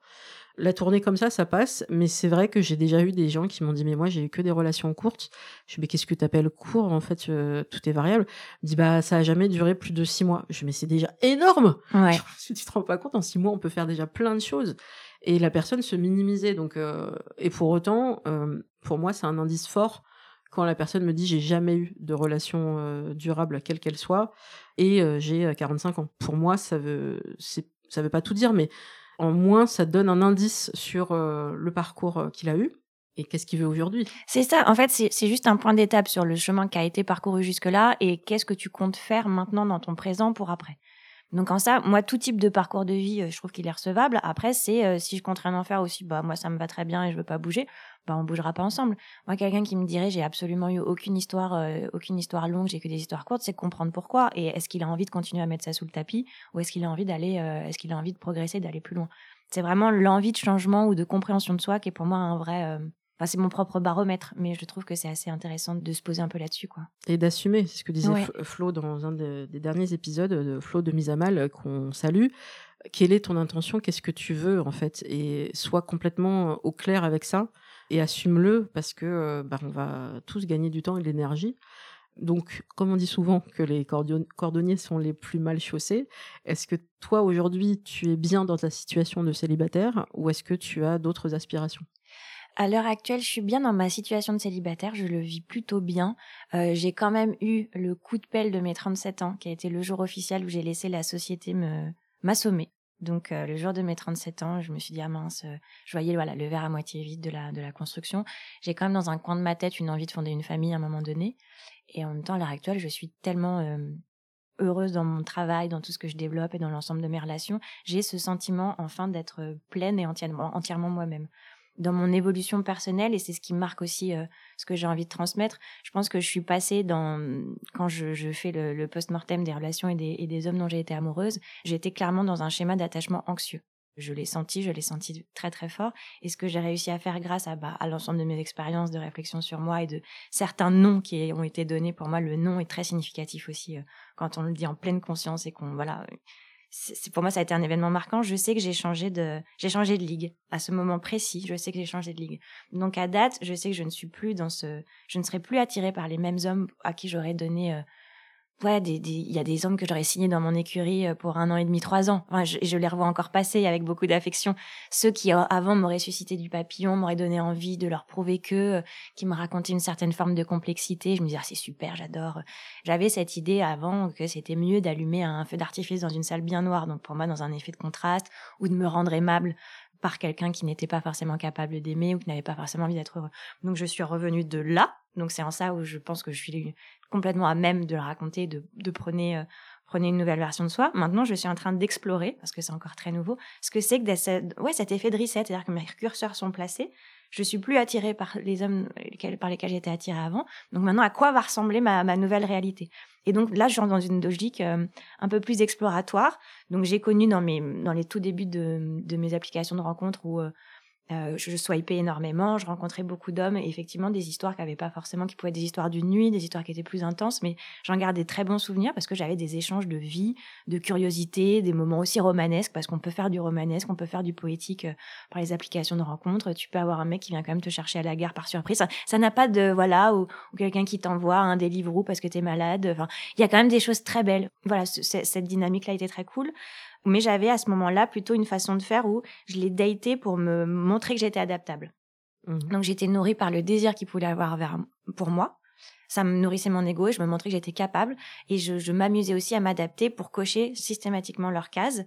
La tournée comme ça, ça passe, mais c'est vrai que j'ai déjà eu des gens qui m'ont dit mais moi j'ai eu que des relations courtes. Je dis mais qu'est-ce que tu appelles court en fait euh, tout est variable. Je dis bah ça a jamais duré plus de six mois. Je dis mais c'est déjà énorme. Ouais. tu te rends pas compte en six mois on peut faire déjà plein de choses et la personne se minimisait donc euh, et pour autant euh, pour moi c'est un indice fort quand la personne me dit j'ai jamais eu de relation durable quelle qu'elle soit et j'ai 45 ans. Pour moi ça veut ça veut pas tout dire mais en moins, ça donne un indice sur euh, le parcours euh, qu'il a eu et qu'est-ce qu'il veut aujourd'hui. C'est ça, en fait, c'est juste un point d'étape sur le chemin qui a été parcouru jusque-là et qu'est-ce que tu comptes faire maintenant dans ton présent pour après. Donc en ça, moi, tout type de parcours de vie, euh, je trouve qu'il est recevable. Après, c'est euh, si je compte rien en faire aussi, bah moi, ça me va très bien et je veux pas bouger, bah on bougera pas ensemble. Moi, quelqu'un qui me dirait j'ai absolument eu aucune histoire, euh, aucune histoire longue, j'ai que des histoires courtes, c'est comprendre pourquoi et est-ce qu'il a envie de continuer à mettre ça sous le tapis ou est-ce qu'il a envie d'aller, est-ce qu'il a envie de progresser, d'aller plus loin? C'est vraiment l'envie de changement ou de compréhension de soi qui est pour moi un vrai c'est mon propre baromètre, mais je trouve que c'est assez intéressant de se poser un peu là-dessus, quoi. Et d'assumer, c'est ce que disait Flo dans un des, derniers épisodes de Flo de Mise à Mal euh, qu'on salue. Quelle est ton intention? Qu'est-ce que tu veux en fait? Et sois complètement euh, au clair avec ça et assume-le parce que euh, bah, on va tous gagner du temps et de l'énergie. Donc, comme on dit souvent que les cordonniers sont les plus mal chaussés, est-ce que toi aujourd'hui tu es bien dans ta situation de célibataire ou est-ce que tu as d'autres aspirations? À l'heure actuelle, je suis bien dans ma situation de célibataire, je le vis plutôt bien. Euh, j'ai quand même eu le coup de pelle de mes 37 ans, qui a été le jour officiel où j'ai laissé la société me m'assommer. Donc euh, le jour de mes 37 ans, je me suis dit ah mince, euh, je voyais le verre à moitié vide de la de la construction. J'ai quand même dans un coin de ma tête une envie de fonder une famille à un moment donné. Et en même temps, à l'heure actuelle, je suis tellement heureuse dans mon travail, dans tout ce que je développe et dans l'ensemble de mes relations. J'ai ce sentiment enfin d'être pleine et entièrement, entièrement moi-même dans mon évolution personnelle et c'est ce qui marque aussi euh, ce que j'ai envie de transmettre. Je pense que je suis passée dans quand je, fais le, post-mortem des relations et des, hommes dont j'ai été amoureuse, j'étais clairement dans un schéma d'attachement anxieux. Je l'ai senti, je l'ai senti très très fort. Et ce que j'ai réussi à faire grâce à, bah, à l'ensemble de mes expériences de réflexion sur moi et de certains noms qui ont été donnés, pour moi, le nom est très significatif aussi euh, quand on le dit en pleine conscience et qu'on voilà pour moi ça a été un événement marquant. Je sais que j'ai changé de j'ai changé de ligue à ce moment précis. Je sais que j'ai changé de ligue. Donc à date, je sais que je ne suis plus dans ce je ne serai plus attirée par les mêmes hommes à qui j'aurais donné ouais, il y a des hommes que j'aurais signés dans mon écurie euh, pour un an et demi, trois ans. Enfin, je, je les revois encore passer avec beaucoup d'affection. Ceux qui avant m'auraient suscité du papillon, m'auraient donné envie de leur prouver que, euh, qui me racontaient une certaine forme de complexité. Je me disais, ah, c'est super, j'adore. J'avais cette idée avant que c'était mieux d'allumer un feu d'artifice dans une salle bien noire, donc pour moi dans un effet de contraste, ou de me rendre aimable par quelqu'un qui n'était pas forcément capable d'aimer ou qui n'avait pas forcément envie d'être heureux. Donc je suis revenue de là. Donc c'est en ça où je pense que je suis complètement à même de le raconter, de, de prenez, euh, prenez une nouvelle version de soi. Maintenant, je suis en train d'explorer, parce que c'est encore très nouveau, ce que c'est que ouais, cet effet de reset, c'est-à-dire que mes curseurs sont placés, je suis plus attirée par les hommes par lesquels j'étais attirée avant. Donc maintenant, à quoi va ressembler ma, ma nouvelle réalité? Et donc là, je suis dans une logique euh, un peu plus exploratoire. Donc j'ai connu dans mes dans les tout débuts de, de mes applications de rencontres où euh, euh, je swipais énormément, je rencontrais beaucoup d'hommes et effectivement des histoires qui n'avaient pas forcément, qui pouvaient être des histoires d'une nuit, des histoires qui étaient plus intenses, mais j'en garde des très bons souvenirs parce que j'avais des échanges de vie, de curiosité, des moments aussi romanesques parce qu'on peut faire du romanesque, on peut faire du poétique euh, par les applications de rencontres. Tu peux avoir un mec qui vient quand même te chercher à la gare par surprise. Ça n'a pas de voilà ou, quelqu'un qui t'envoie un Deliveroo parce que t'es malade. Enfin, il y a quand même des choses très belles. Voilà, cette dynamique-là était très cool. Mais j'avais à ce moment-là plutôt une façon de faire où je l'ai daté pour me montrer que j'étais adaptable. Mmh. Donc j'étais nourrie par le désir qu'il pouvait avoir vers, pour moi. Ça me nourrissait mon ego et je me montrais que j'étais capable. Et je, m'amusais aussi à m'adapter pour cocher systématiquement leurs cases.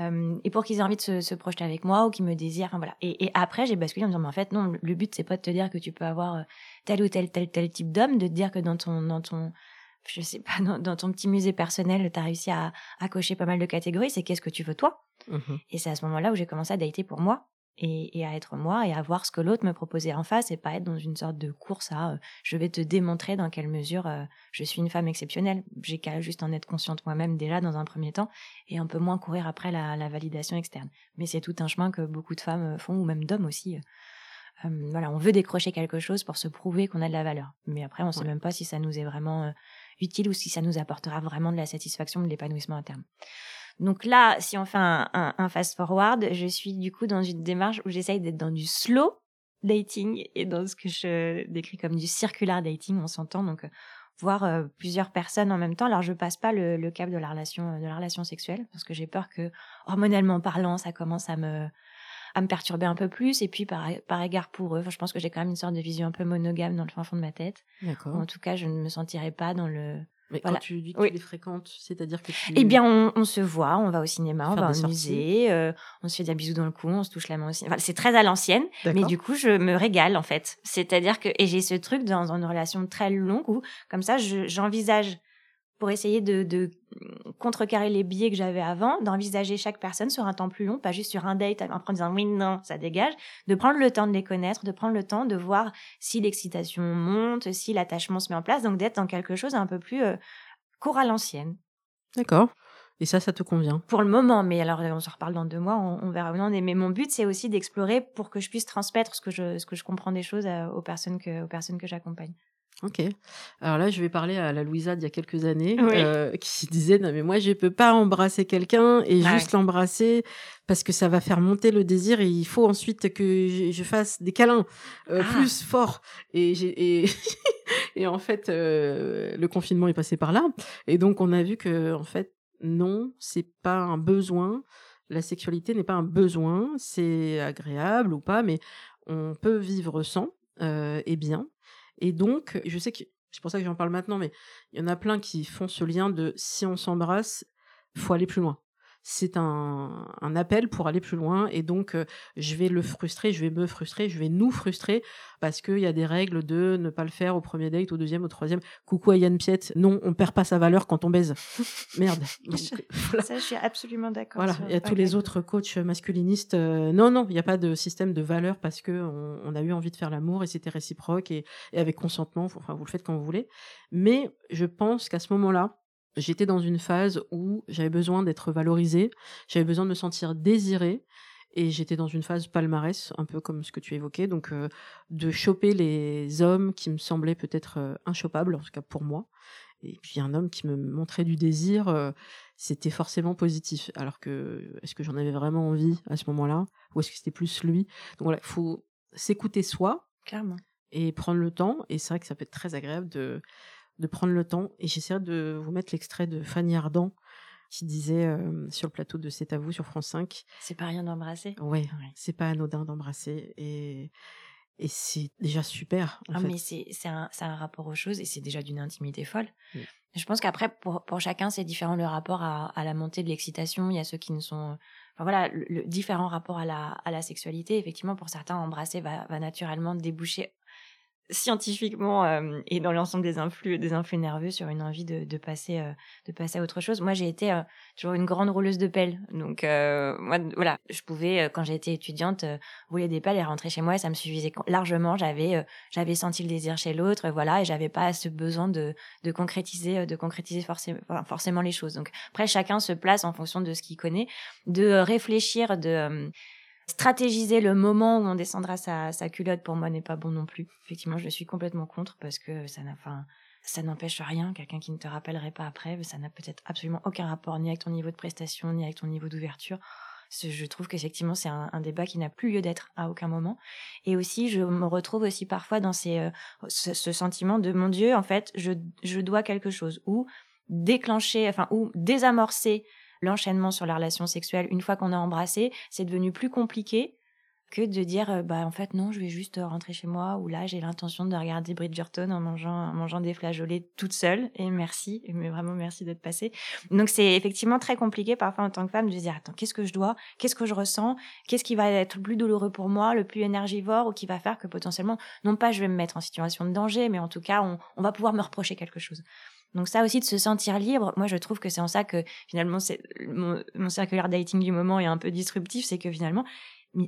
Euh, et pour qu'ils aient envie de se, projeter avec moi ou qu'ils me désirent. Enfin, voilà. Et, après, j'ai basculé en me disant, mais en fait, non, le but, c'est pas de te dire que tu peux avoir euh, tel ou tel, tel, tel type d'homme, de te dire que dans ton, dans ton, je sais pas, dans, ton petit musée personnel, tu as réussi à, à, cocher pas mal de catégories, c'est qu'est-ce que tu veux toi? Mmh Et c'est à ce moment-là où j'ai commencé à dater pour moi et, à être moi et à voir ce que l'autre me proposait en face et pas être dans une sorte de course à euh, je vais te démontrer dans quelle mesure euh, je suis une femme exceptionnelle. J'ai qu'à juste en être consciente moi-même déjà dans un premier temps et un peu moins courir après la, validation externe. Mais c'est tout un chemin que beaucoup de femmes font ou même d'hommes aussi. voilà, on veut décrocher quelque chose pour se prouver qu'on a de la valeur. Mais après, on ne sait même pas si ça nous est vraiment utile ou si ça nous apportera vraiment de la satisfaction, de l'épanouissement à terme. Donc là, si on fait un, fast forward, je suis du coup dans une démarche où j'essaye d'être dans du slow dating et dans ce que je décris comme du circular dating, on s'entend donc euh, voir euh, plusieurs personnes en même temps. Alors je passe pas le, cap de la relation de la relation sexuelle parce que j'ai peur que hormonalement parlant, ça commence à me à me perturber un peu plus. Et puis, par, par égard pour eux, je pense que j'ai quand même une sorte de vision un peu monogame dans le fin fond de ma tête. D'accord. En tout cas, je ne me sentirais pas dans le. Mais quand tu dis que tu les fréquentes, c'est-à-dire que tu... Eh bien, on, se voit, on va au cinéma, on va au musée, euh, on se fait des bisous dans le cou, on se touche la main aussi. Enfin, c'est très à l'ancienne, mais du coup, je me régale en fait. C'est-à-dire que et j'ai ce truc dans, une relation très longue où, comme ça, j'envisage pour essayer de, contrecarrer les biais que j'avais avant, d'envisager chaque personne sur un temps plus long, pas juste sur un date en disant oui, non, ça dégage, de prendre le temps de les connaître, de prendre le temps de voir si l'excitation monte, si l'attachement se met en place, donc d'être dans quelque chose un peu plus euh, court à l'ancienne. D'accord. Et ça, ça te convient? Pour le moment, mais alors on se reparle dans deux mois, on, verra où on est. Mais mon but, c'est aussi d'explorer pour que je puisse transmettre ce que je, ce que je comprends des choses euh, aux personnes que, aux personnes que j'accompagne. Ok. Alors là, je vais parler à la Louisa d'il y a quelques années, euh, qui disait non mais moi je peux pas embrasser quelqu'un et juste l'embrasser parce que ça va faire monter le désir et il faut ensuite que je, fasse des câlins euh, ah. plus forts. Et j'ai et, et en fait euh, le confinement est passé par là et donc on a vu que en fait non, c'est pas un besoin. La sexualité n'est pas un besoin, c'est agréable ou pas, mais on peut vivre sans et bien. Et donc, je sais que c'est pour ça que j'en parle maintenant, mais il y en a plein qui font ce lien de si on s'embrasse, faut aller plus loin c'est un, appel pour aller plus loin et donc euh, je vais le frustrer, je vais me frustrer, je vais nous frustrer parce qu'il y a des règles de ne pas le faire au premier date, au deuxième, au troisième. Coucou à Yann Piette, non, on perd pas sa valeur quand on baise. Merde. Ça, je suis absolument d'accord. Voilà, il y a tous les autres coachs masculinistes. Euh, non, non, il n'y a pas de système de valeur parce que on, a eu envie de faire l'amour et c'était réciproque et, et avec consentement. Enfin, vous le faites quand vous voulez. Mais je pense qu'à ce moment-là, j'étais dans une phase où j'avais besoin d'être valorisée, j'avais besoin de me sentir désirée, et j'étais dans une phase palmarès, un peu comme ce que tu évoquais, donc euh, de choper les hommes qui me semblaient peut-être euh, inchopables, en tout cas pour moi. Et puis un homme qui me montrait du désir, euh, c'était forcément positif. Alors que, est-ce que j'en avais vraiment envie à ce moment-là? Ou est-ce que c'était plus lui? Donc voilà, il faut s'écouter soi. Clairement. Et prendre le temps. Et c'est vrai que ça peut être très agréable de de prendre le temps. Et j'essaierai de vous mettre l'extrait de Fanny Ardant qui disait euh, sur le plateau de C'est à vous sur France 5. C'est pas rien d'embrasser. Ouais, c'est pas anodin d'embrasser. Et, et c'est déjà super. ah, mais c'est un, un, rapport aux choses et c'est déjà d'une intimité folle. Je pense qu'après, pour, pour, chacun, c'est différent le rapport à, à la montée de l'excitation. Il y a ceux qui ne sont. Enfin voilà, le, différent rapport à la, à la sexualité. Effectivement, pour certains, embrasser va, va naturellement déboucher scientifiquement euh, et dans l'ensemble des influx des influx nerveux sur une envie de, de passer euh, de passer à autre chose. Moi j'ai été euh, toujours une grande rouleuse de pelle. Donc moi voilà. Je pouvais quand j'étais étudiante rouler des pelles et rentrer chez moi et ça me suffisait largement. J'avais j'avais senti le désir chez l'autre voilà et j'avais pas ce besoin de de concrétiser de concrétiser forcément forcément les choses. Donc après chacun se place en fonction de ce qu'il connaît. De réfléchir de stratégiser le moment où on descendra sa, culotte pour moi n'est pas bon non plus. Effectivement, je suis complètement contre parce que ça n'a, ça n'empêche rien. Quelqu'un qui ne te rappellerait pas après, ça n'a peut-être absolument aucun rapport ni avec ton niveau de prestation, ni avec ton niveau d'ouverture. Je trouve qu'effectivement, c'est un, débat qui n'a plus lieu d'être à aucun moment. Et aussi, je me retrouve aussi parfois dans euh, ce, sentiment de mon Dieu, en fait, je, je dois quelque chose. Ou déclencher, enfin, ou désamorcer l'enchaînement sur la relation sexuelle, une fois qu'on a embrassé, c'est devenu plus compliqué que de dire euh, bah en fait non je vais juste rentrer chez moi ou là j'ai l'intention de regarder Bridgerton en mangeant mangeant des flageolets toute seule et merci mais vraiment merci d'être passée. Donc c'est effectivement très compliqué parfois en tant que femme de dire attends qu'est-ce que je dois qu'est-ce que je ressens qu'est-ce qui va être le plus douloureux pour moi le plus énergivore ou qui va faire que potentiellement non pas je vais me mettre en situation de danger mais en tout cas on va pouvoir me reprocher quelque chose donc ça aussi de se sentir libre, moi je trouve que c'est en ça que finalement mon, mon circulaire dating du moment est un peu disruptif, c'est que finalement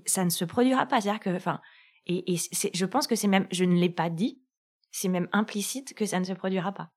ça ne se produira pas. C'est-à-dire que, enfin, et, et je pense que c'est même, je ne l'ai pas dit, c'est même implicite que ça ne se produira pas.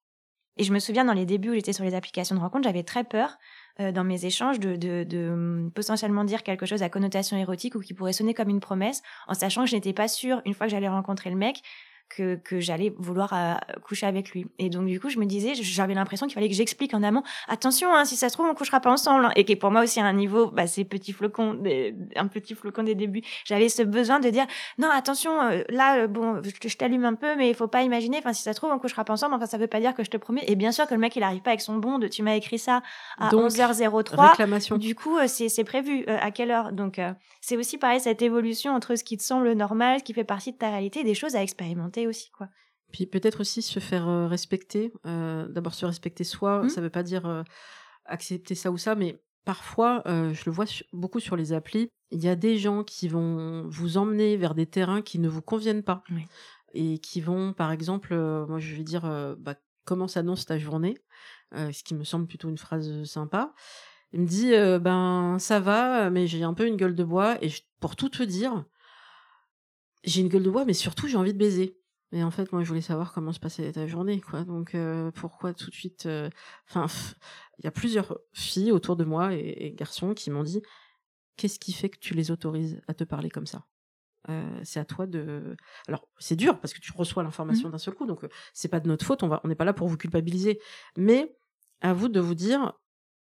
Et je me souviens dans les débuts où j'étais sur les applications de rencontre, j'avais très peur euh, dans mes échanges de, de, de, hum, potentiellement dire quelque chose à connotation érotique ou qui pourrait sonner comme une promesse, en sachant que je n'étais pas sûre, une fois que j'allais rencontrer le mec, que, que j'allais vouloir euh, coucher avec lui. Et donc, du coup, je me disais, j'avais l'impression qu'il fallait que j'explique en amont, attention, hein, si ça se trouve, on couchera pas ensemble. Hein. Et qui pour moi aussi, à un niveau, bah, ces petits flocons, des, un petit flocon des débuts, j'avais ce besoin de dire, non, attention, euh, là, euh, bon, je, t'allume un peu, mais il faut pas imaginer, enfin, si ça se trouve, on couchera pas ensemble. Enfin, ça veut pas dire que je te promets. Et bien sûr que le mec, il arrive pas avec son bon de, tu m'as écrit ça à 11h03. Réclamation. Du coup, c'est prévu. à quelle heure? Donc, c'est aussi pareil, cette évolution entre ce qui te semble normal, ce qui fait partie de ta réalité, des choses à expérimenter aussi, quoi. Puis peut-être aussi se faire euh, respecter. Euh, d'abord se respecter soi, mmh. ça veut pas dire euh, accepter ça ou ça, mais parfois, je le vois beaucoup sur les applis, il y a des gens qui vont vous emmener vers des terrains qui ne vous conviennent pas. Et qui vont, par exemple, moi je vais dire, bah, comment s'annonce ta journée, ce qui me semble plutôt une phrase sympa. Il me dit, ben ça va, mais j'ai un peu une gueule de bois, et pour tout te dire, j'ai une gueule de bois, mais surtout j'ai envie de baiser. Mais en fait, moi, je voulais savoir comment se passait ta journée, quoi. Donc, euh, pourquoi tout de suite euh, Enfin, il y a plusieurs filles autour de moi et, garçons qui m'ont dit Qu'est-ce qui fait que tu les autorises à te parler comme ça? Euh, C'est à toi de. Alors, c'est dur parce que tu reçois l'information mmh. d'un seul coup, donc c'est pas de notre faute. On va, on n'est pas là pour vous culpabiliser, mais à vous de vous dire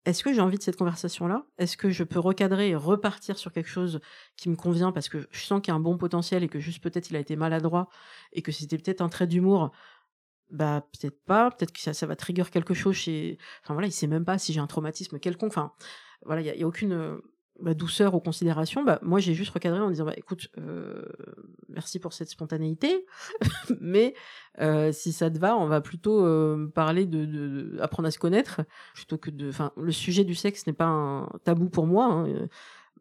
est-ce que j'ai envie de cette conversation-là? Est-ce que je peux recadrer et repartir sur quelque chose qui me convient parce que je sens qu'il y a un bon potentiel et que juste peut-être il a été maladroit et que c'était peut-être un trait d'humour? Bah peut-être pas, peut-être que ça, ça, va trigger quelque chose chez... Enfin voilà, il sait même pas si j'ai un traumatisme quelconque. Enfin voilà, il y, a, aucune bah, douceur aux considérations, bah, moi j'ai juste recadré en disant bah, écoute, euh, merci pour cette spontanéité, mais euh, si ça te va, on va plutôt euh, parler de, de, apprendre à se connaître plutôt que de. Enfin, le sujet du sexe n'est pas un tabou pour moi. Hein,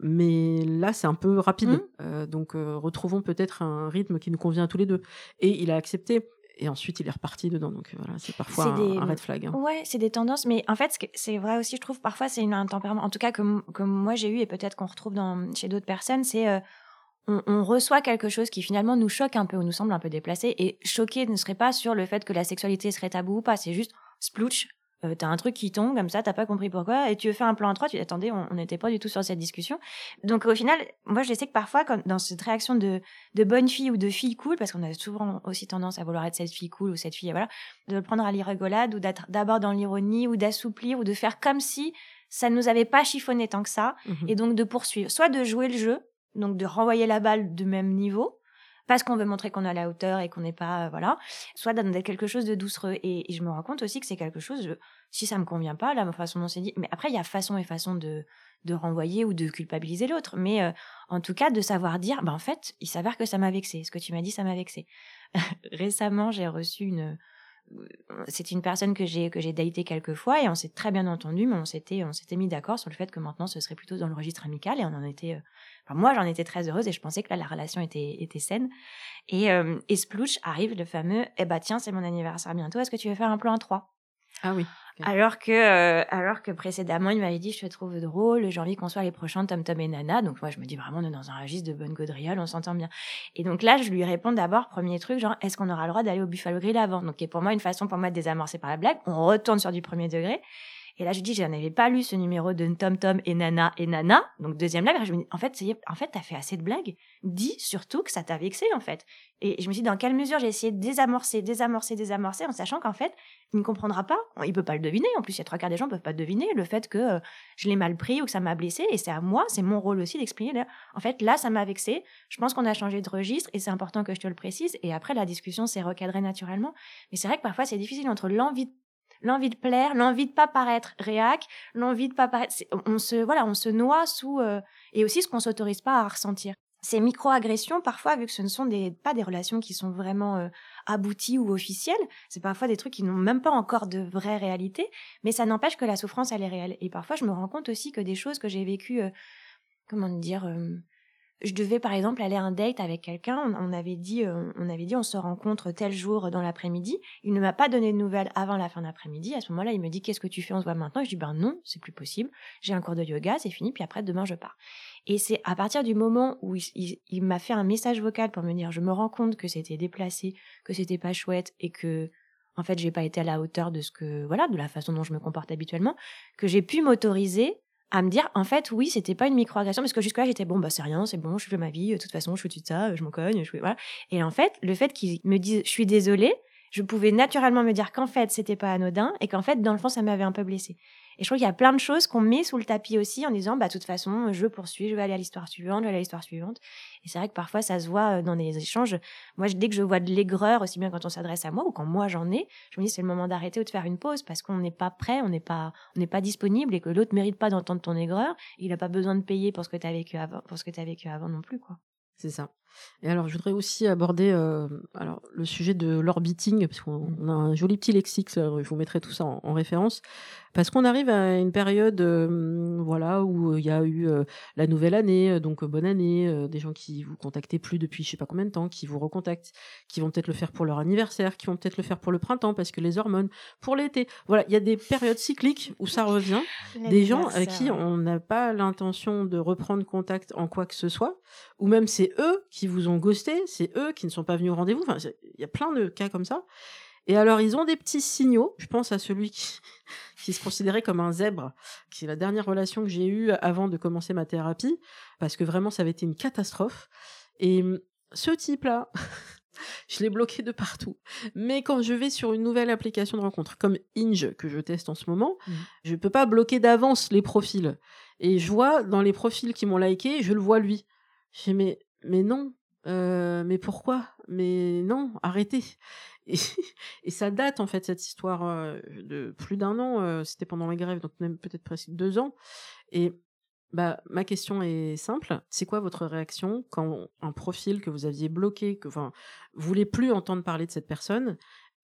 mais là, c'est un peu rapide. Mmh. Euh, donc, euh, retrouvons peut-être un rythme qui nous convient à tous les deux. Et il a accepté et ensuite il est reparti dedans. Donc voilà, c'est parfois un, red flag. Hein. Ouais, c'est des tendances, mais en fait, c'est vrai aussi, je trouve, parfois c'est un tempérament, en tout cas que, moi j'ai eu et peut-être qu'on retrouve dans, chez d'autres personnes, c'est euh, on, reçoit quelque chose qui finalement nous choque un peu ou nous semble un peu déplacé. Et choqué ne serait pas sur le fait que la sexualité serait tabou ou pas, c'est juste splouch, euh, t'as un truc qui tombe comme ça, t'as pas compris pourquoi, et tu veux faire un plan en trois, tu dis attendez, on n'était pas du tout sur cette discussion. Donc au final, moi je sais que parfois, quand, dans cette réaction de, de bonne fille ou de fille cool, parce qu'on a souvent aussi tendance à vouloir être cette fille cool ou cette fille, voilà, de le prendre à l'irrigolade ou d'être d'abord dans l'ironie ou d'assouplir ou de faire comme si ça ne nous avait pas chiffonné tant que ça, mmh et donc de poursuivre, soit de jouer le jeu, donc de renvoyer la balle du même niveau, parce qu'on veut montrer qu'on à la hauteur et qu'on n'est pas, euh, voilà, soit d'être quelque chose de doucereux. Et, je me rends compte aussi que c'est quelque chose, si ça me convient pas, la façon dont c'est dit, mais après, il y a façon et façon de, de renvoyer ou de culpabiliser l'autre. Mais euh, en tout cas, de savoir dire, bah, en fait, il s'avère que ça m'a vexé. Ce que tu m'as dit, ça m'a vexé. Récemment, j'ai reçu une, c'est une personne que j'ai que j'ai daté quelques fois et on s'est très bien entendu mais on s'était on s'était mis d'accord sur le fait que maintenant ce serait plutôt dans le registre amical et on en était euh, moi j'en étais très heureuse et je pensais que là la relation était était saine. Et euh, et Splouch arrive le fameux eh bah tiens c'est mon anniversaire bientôt est-ce que tu veux faire un plan à trois? Ah oui alors que, euh, alors que précédemment, il m'avait dit, je te trouve drôle, j'ai envie qu'on soit les prochains Tom Tom et Nana. Donc moi, je me dis vraiment, on est dans un registre de bonne gaudriole, on s'entend bien. Et donc là, je lui réponds d'abord, premier truc, genre, est-ce qu'on aura le droit d'aller au Buffalo Grill avant? Donc, qui est pour moi une façon pour moi de désamorcer par la blague. On retourne sur du premier degré. Et là, je dis, je n'avais pas lu ce numéro de Tom Tom et Nana et Nana. Donc, deuxième blague. Je me dis, en fait, en fait, t'as fait assez de blagues. Dis surtout que ça t'a vexé, en fait. Et je me dis, dans quelle mesure j'ai essayé de désamorcer, désamorcer, désamorcer, en sachant qu'en fait, il ne comprendra pas. Il peut pas le deviner. En plus, il y a trois quarts des gens peuvent pas deviner le fait que euh, je l'ai mal pris ou que ça m'a blessé. Et c'est à moi, c'est mon rôle aussi d'exprimer. En fait, là, ça m'a vexé. Je pense qu'on a changé de registre et c'est important que je te le précise. Et après, la discussion s'est recadrée naturellement. Mais c'est vrai que parfois, c'est difficile entre l'envie l'envie de plaire, l'envie de pas paraître réac, l'envie de pas paraître. On se voilà, on se noie sous euh, et aussi ce qu'on s'autorise pas à ressentir. ces micro-agressions, parfois, vu que ce ne sont des, pas des relations qui sont vraiment euh, abouties ou officielles, c'est parfois des trucs qui n'ont même pas encore de vraie réalité, mais ça n'empêche que la souffrance, elle est réelle. Et parfois, je me rends compte aussi que des choses que j'ai vécues, euh, comment dire, euh, je devais par exemple aller à un date avec quelqu'un, on, avait dit, on avait dit, on se rencontre tel jour dans l'après-midi. Il ne m'a pas donné de nouvelles avant la fin d'après-midi. À ce moment-là, il me dit, qu'est-ce que tu fais? On se voit maintenant. je dis, ben non, c'est plus possible. J'ai un cours de yoga, c'est fini. Puis après, demain, je pars. Et c'est à partir du moment où il, m'a fait un message vocal pour me dire je me rends compte que c'était déplacé, que c'était pas chouette et que en fait j'ai pas été à la hauteur de ce que voilà de la façon dont je me comporte habituellement, que j'ai pu m'autoriser à me dire en fait oui c'était pas une microagression parce que jusque là j'étais bon bah c'est rien c'est bon je fais ma vie de toute façon je fais tout ça je m'en cogne je voilà. Et en fait le fait qu'il me dise je suis désolée je pouvais naturellement me dire qu'en fait c'était pas anodin et qu'en fait dans le fond ça m'avait un peu blessée et je trouve qu'il y a plein de choses qu'on met sous le tapis aussi en disant, bah, de toute façon, je poursuis, je vais aller à l'histoire suivante, je vais aller à l'histoire suivante. Et c'est vrai que parfois, ça se voit euh, dans des échanges. Moi, dès que je vois de l'aigreur, aussi bien quand on s'adresse à moi ou quand moi j'en ai, je me dis, c'est le moment d'arrêter ou de faire une pause parce qu'on n'est pas prêt, on n'est pas, on n'est pas disponible et que l'autre mérite pas d'entendre ton aigreur. Il n'a pas besoin de payer pour ce que tu as vécu avant, pour ce que tu as vécu avant non plus, quoi. C'est ça. Et alors, je voudrais aussi aborder euh, alors, le sujet de l'orbiting, parce qu'on mmh. a un joli petit lexique, je vous mettrai tout ça en, référence, parce qu'on arrive à une période euh, voilà, où il y a eu euh, la nouvelle année, donc bonne année, des gens qui vous contactaient plus depuis je sais pas combien de temps, qui vous recontactent, qui vont peut-être le faire pour leur anniversaire, qui vont peut-être le faire pour le printemps, parce que les hormones, pour l'été. Voilà, il y a des périodes cycliques où ça revient, des gens avec qui on n'a pas l'intention de reprendre contact en quoi que ce soit, ou même c'est eux qui vous ont ghosté, c'est eux qui ne sont pas venus au rendez-vous. Enfin, il y a plein de cas comme ça. Et alors, ils ont des petits signaux. Je pense à celui qui, qui se considérait comme un zèbre, qui est la dernière relation que j'ai eue avant de commencer ma thérapie, parce que vraiment, ça avait été une catastrophe. Et hum, ce type-là, je l'ai bloqué de partout. Mais quand je vais sur une nouvelle application de rencontre, comme Inge, que je teste en ce moment, mmh. je ne peux pas bloquer d'avance les profils. Et je vois dans les profils qui m'ont liké, je le vois lui. Je dis, mais, mais non, mais pourquoi? Mais non, arrêtez. Et, ça date en fait cette histoire de plus d'un an. C'était pendant la grève, donc même peut-être presque deux ans. Et bah ma question est simple. C'est quoi votre réaction quand un profil que vous aviez bloqué, que enfin vous voulez plus entendre parler de cette personne,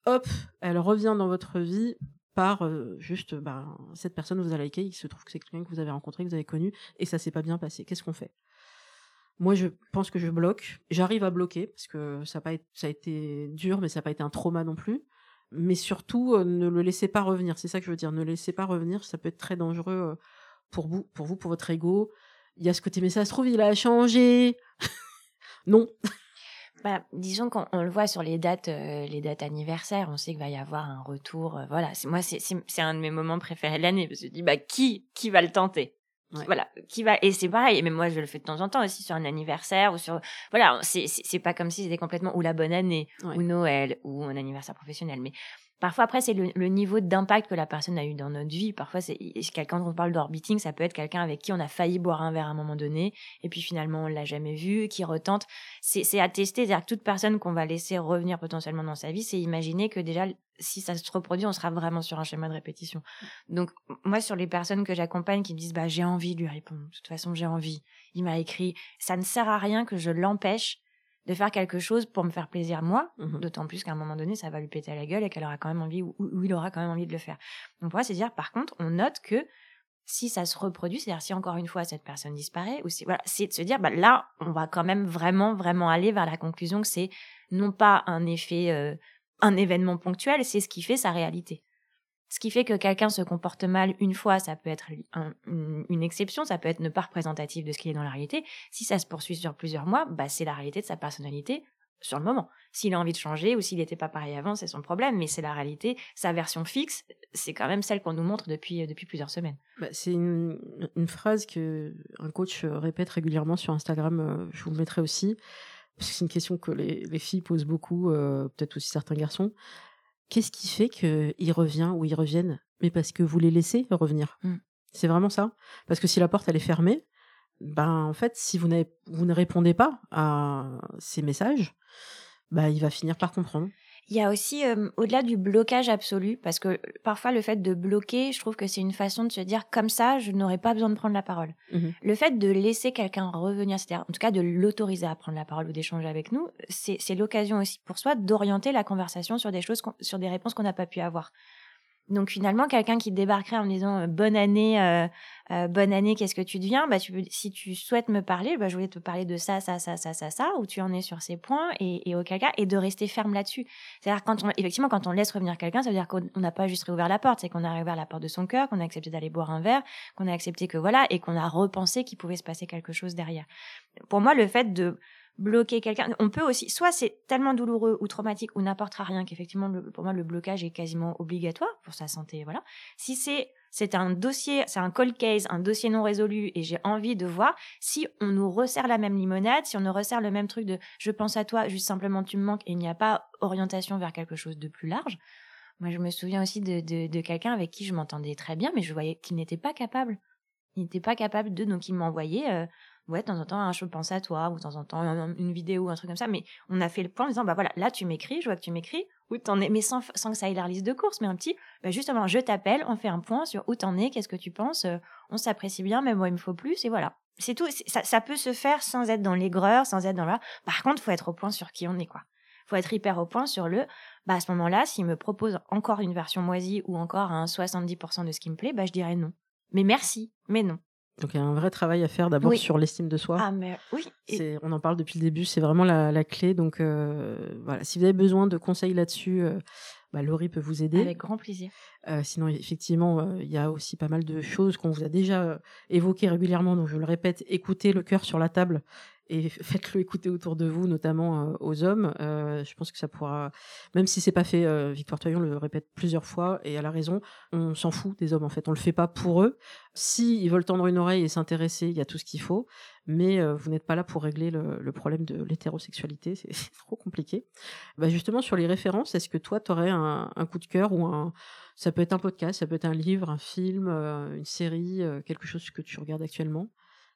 hop, elle revient dans votre vie par juste bah, cette personne vous a liké, il se trouve que c'est quelqu'un que vous avez rencontré, que vous avez connu, et ça s'est pas bien passé. Qu'est-ce qu'on fait? Moi, je pense que je bloque. J'arrive à bloquer parce que ça a, pas été, dur, mais ça n'a pas été un trauma non plus. Mais surtout, euh, ne le laissez pas revenir. C'est ça que je veux dire. Ne le laissez pas revenir. Ça peut être très dangereux euh, pour vous, pour votre ego. Il y a ce côté, mais ça se trouve, il a changé. non. Bah, disons qu'on le voit sur les dates, euh, les dates anniversaires, on sait qu'il va y avoir un retour. voilà, moi c'est un de mes moments préférés de l'année je dis bah qui qui va le tenter? Voilà, qui va et c'est pareil. Mais moi, je le fais de temps en temps aussi sur un anniversaire ou sur voilà. C'est c'est pas comme si c'était complètement ou la bonne année ou Noël ou un anniversaire professionnel. Mais Parfois, après, c'est le, niveau d'impact que la personne a eu dans notre vie. Parfois, c'est quelqu'un, quand on parle d'orbiting, ça peut être quelqu'un avec qui on a failli boire un verre à un moment donné, et puis finalement, on l'a jamais vu, qui retente. C'est à tester. C'est-à-dire que toute personne qu'on va laisser revenir potentiellement dans sa vie, c'est imaginer que déjà, si ça se reproduit, on sera vraiment sur un schéma de répétition. Donc, moi, sur les personnes que j'accompagne qui me disent, bah, j'ai envie de lui répondre. De toute façon, j'ai envie. Il m'a écrit. Ça ne sert à rien que je l'empêche de faire quelque chose pour me faire plaisir moi, mmh d'autant plus qu'à un moment donné, ça va lui péter à la gueule et qu'elle aura quand même envie, ou, il aura quand même envie de le faire. Donc pour moi, c'est dire, par contre, on note que si ça se reproduit, c'est-à-dire si encore une fois cette personne disparaît, ou si, voilà, c'est de se dire, bah là, on va quand même vraiment, vraiment aller vers la conclusion que c'est non pas un effet, euh, un événement ponctuel, c'est ce qui fait sa réalité. Ce qui fait que quelqu'un se comporte mal une fois, ça peut être une, exception, ça peut être ne pas représentatif de ce qu'il est dans la réalité. Si ça se poursuit sur plusieurs mois, bah, c'est la réalité de sa personnalité sur le moment. S'il a envie de changer ou s'il n'était pas pareil avant, c'est son problème, mais c'est la réalité. Sa version fixe, c'est quand même celle qu'on nous montre depuis, depuis plusieurs semaines. Bah, c'est une, phrase que un coach répète régulièrement sur Instagram, euh, je vous le mettrai aussi, parce que c'est une question que les, filles posent beaucoup, euh, peut-être aussi certains garçons. Qu'est-ce qui fait qu'il revient ou ils reviennent? Mais parce que vous les laissez revenir? Mmh. C'est vraiment ça? Parce que si la porte elle est fermée, ben en fait, si vous, vous ne répondez pas à ces messages, ben, il va finir par comprendre. Il y a aussi, euh, au-delà du blocage absolu, parce que parfois le fait de bloquer, je trouve que c'est une façon de se dire comme ça, je n'aurais pas besoin de prendre la parole. Mmh Le fait de laisser quelqu'un revenir, c'est-à-dire en tout cas de l'autoriser à prendre la parole ou d'échanger avec nous, c'est l'occasion aussi pour soi d'orienter la conversation sur des choses, sur des réponses qu'on n'a pas pu avoir. Donc finalement, quelqu'un qui débarquerait en disant euh, bonne année, euh, euh, bonne année, qu'est-ce que tu deviens bah, Si tu souhaites me parler, bah, je voulais te parler de ça, ça, ça, ça, ça, ça, où tu en es sur ces points et, et auquel cas, et de rester ferme là-dessus. C'est-à-dire quand effectivement, quand on laisse revenir quelqu'un, ça veut dire qu'on on n'a pas juste réouvert la porte, c'est qu'on a réouvert la porte de son cœur, qu'on a accepté d'aller boire un verre, qu'on a accepté que voilà, et qu'on a repensé qu'il pouvait se passer quelque chose derrière. Pour moi, le fait de bloquer quelqu'un, on peut aussi, soit c'est tellement douloureux ou traumatique ou n'apportera rien qu'effectivement, pour moi, le blocage est quasiment obligatoire pour sa santé, voilà. Si c'est c'est un dossier, c'est un cold case, un dossier non résolu, et j'ai envie de voir si on nous resserre la même limonade, si on nous resserre le même truc de je pense à toi, juste simplement tu me manques, et il n'y a pas orientation vers quelque chose de plus large. Moi, je me souviens aussi de, de, de quelqu'un avec qui je m'entendais très bien, mais je voyais qu'il n'était pas capable. Il n'était pas capable de, donc il m'envoyait, euh, ouais, de temps en temps, un je pense à toi, ou de temps en temps, un- une vidéo, un truc comme ça. Mais on a fait le point en disant, bah voilà, là tu m'écris, je vois que tu m'écris, où t'en es, mais sans, que ça aille la liste de course, mais un petit, bah justement, je t'appelle, on fait un point sur où t'en es, qu'est-ce que tu penses, euh, on s'apprécie bien, mais moi il me faut plus, et voilà. C'est tout, ça, ça peut se faire sans être dans l'aigreur, sans être dans là. Par contre, faut être au point sur qui on est, quoi. Faut être hyper au point sur le, bah à ce moment-là, s'il me propose encore une version moisie ou encore un 70% de ce qui me plaît, bah je dirais non. Mais merci, mais non. Donc il y a un vrai travail à faire d'abord Oui. sur l'estime de soi. Ah mais oui. Et- on en parle depuis le début, c'est vraiment la, la clé. Donc euh, voilà, si vous avez besoin de conseils là-dessus, euh, bah, Laurie peut vous aider. Avec grand plaisir. Euh, sinon, effectivement, il y a aussi pas mal de choses qu'on vous a déjà évoquées régulièrement. Donc je le répète, écoutez le cœur sur la table et faites-le écouter autour de vous, notamment euh, aux hommes. Euh, je pense que ça pourra, même si c'est pas fait, euh, Victoire Toyon le répète plusieurs fois et elle a raison. On s'en fout des hommes en fait, on le fait pas pour eux. Si ils veulent tendre une oreille et s'intéresser, il y a tout ce qu'il faut, mais euh, vous n'êtes pas là pour régler le, problème de l'hétérosexualité, c'est trop compliqué. Bah justement sur les références, est-ce que toi tu aurais un, un coup de cœur ou un, ça peut être un podcast, ça peut être un livre, un film, une série, quelque chose que tu regardes actuellement?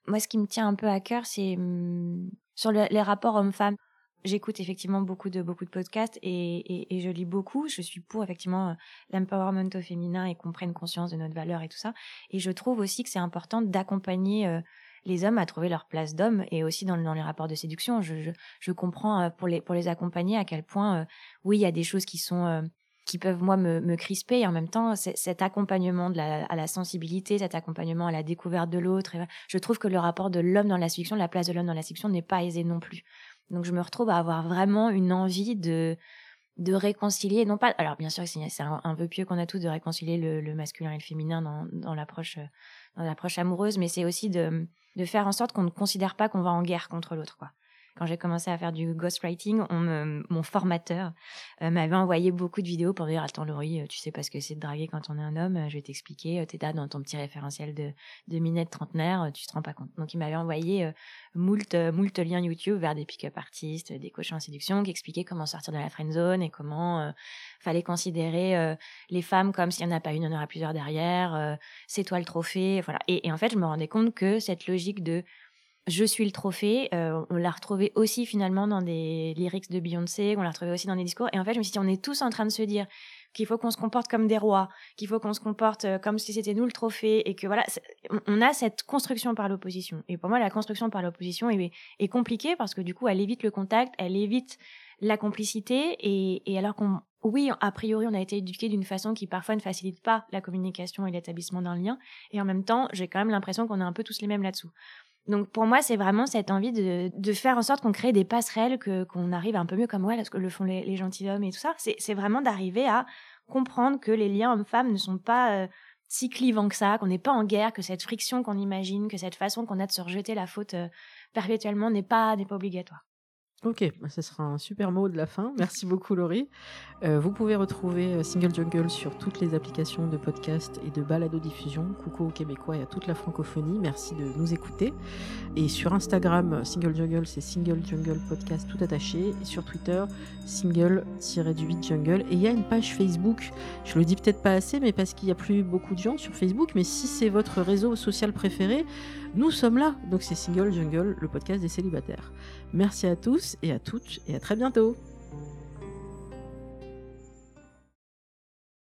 Moi, ce qui me tient un peu à cœur, c'est hum, sur le- les rapports hommes-femmes. J'écoute effectivement beaucoup de beaucoup de podcasts et, je lis beaucoup. Je suis pour effectivement euh, l'empowerment au féminin et qu'on prenne conscience de notre valeur et tout ça. Et je trouve aussi que c'est important d'accompagner euh, les hommes à trouver leur place d'homme et aussi dans, les rapports de séduction. Je, comprends euh, pour les pour les accompagner à quel point oui il y a des choses qui sont qui peuvent moi me, me crisper et en même temps cet accompagnement à la sensibilité, cet accompagnement à la découverte de l'autre. Je trouve que le rapport de l'homme dans la séduction, la place de l'homme dans la séduction n'est pas aisée non plus. Donc je me retrouve à avoir vraiment une envie de de réconcilier, non pas. Alors bien sûr, c'est un, un vœu pieux qu'on a tous de réconcilier le, le masculin et le féminin dans, l'approche dans l'approche amoureuse, mais c'est aussi de de faire en sorte qu'on ne considère pas qu'on va en guerre contre l'autre, quoi. Quand j'ai commencé à faire du ghostwriting, mon formateur euh, m'avait envoyé beaucoup de vidéos pour dire attends Laurie, euh, tu sais pas ce que c'est de draguer quand on est un homme, euh, je vais t'expliquer, t'es là dans ton petit référentiel de, minette trentenaire, tu te rends pas compte. Donc il m'avait envoyé moult, moult liens YouTube vers des pick-up artistes, des coachs en séduction qui expliquaient comment sortir de la friend zone et comment euh, fallait considérer les femmes comme s'il n'y en a pas une, il y en aura plusieurs derrière, c'est toi le trophée, voilà. Et en fait, je me rendais compte que cette logique de je suis le trophée, euh, on l'a retrouvé aussi finalement dans des lyrics de Beyoncé, on l'a retrouvé aussi dans des discours. Et en fait, je me suis dit, on est tous en train de se dire qu'il faut qu'on se comporte comme des rois, qu'il faut qu'on se comporte euh, comme si c'était nous le trophée, et que voilà, on- a cette construction par l'opposition. Et pour moi, la construction par l'opposition est, compliquée parce que du coup, elle évite le contact, elle évite la complicité, et, et alors qu'on, oui, a priori, on a été éduqué d'une façon qui parfois ne facilite pas la communication et l'établissement d'un lien, et en même temps, j'ai quand même l'impression qu'on est un peu tous les mêmes là-dessous. Donc pour moi, c'est vraiment cette envie de, de faire en sorte qu'on crée des passerelles, que qu'on arrive un peu mieux comme ouais, ce que le font les, gentilshommes et tout ça. C'est c'est vraiment d'arriver à comprendre que les liens hommes-femmes ne sont pas euh, si clivants que ça, qu'on n'est pas en guerre, que cette friction qu'on imagine, que cette façon qu'on a de se rejeter la faute euh, perpétuellement n'est pas n'est pas obligatoire. Ok, bah, ce sera un super mot de la fin. Merci beaucoup Laurie. Euh, vous pouvez retrouver euh, Single Jungle sur toutes les applications de podcast et de balado-diffusion. Coucou aux Québécois et à toute la francophonie. Merci de nous écouter. Et sur Instagram, euh, Single Jungle, c'est Single Jungle Podcast tout attaché. Sur Twitter, Single-du-8 Jungle. Et il y a une page Facebook. Je le dis peut-être pas assez, mais parce qu'il n'y a plus beaucoup de gens sur Facebook. Mais si c'est votre réseau social préféré, nous sommes là. Donc c'est Single Jungle, le podcast des célibataires. Merci à tous et à toutes et à très bientôt.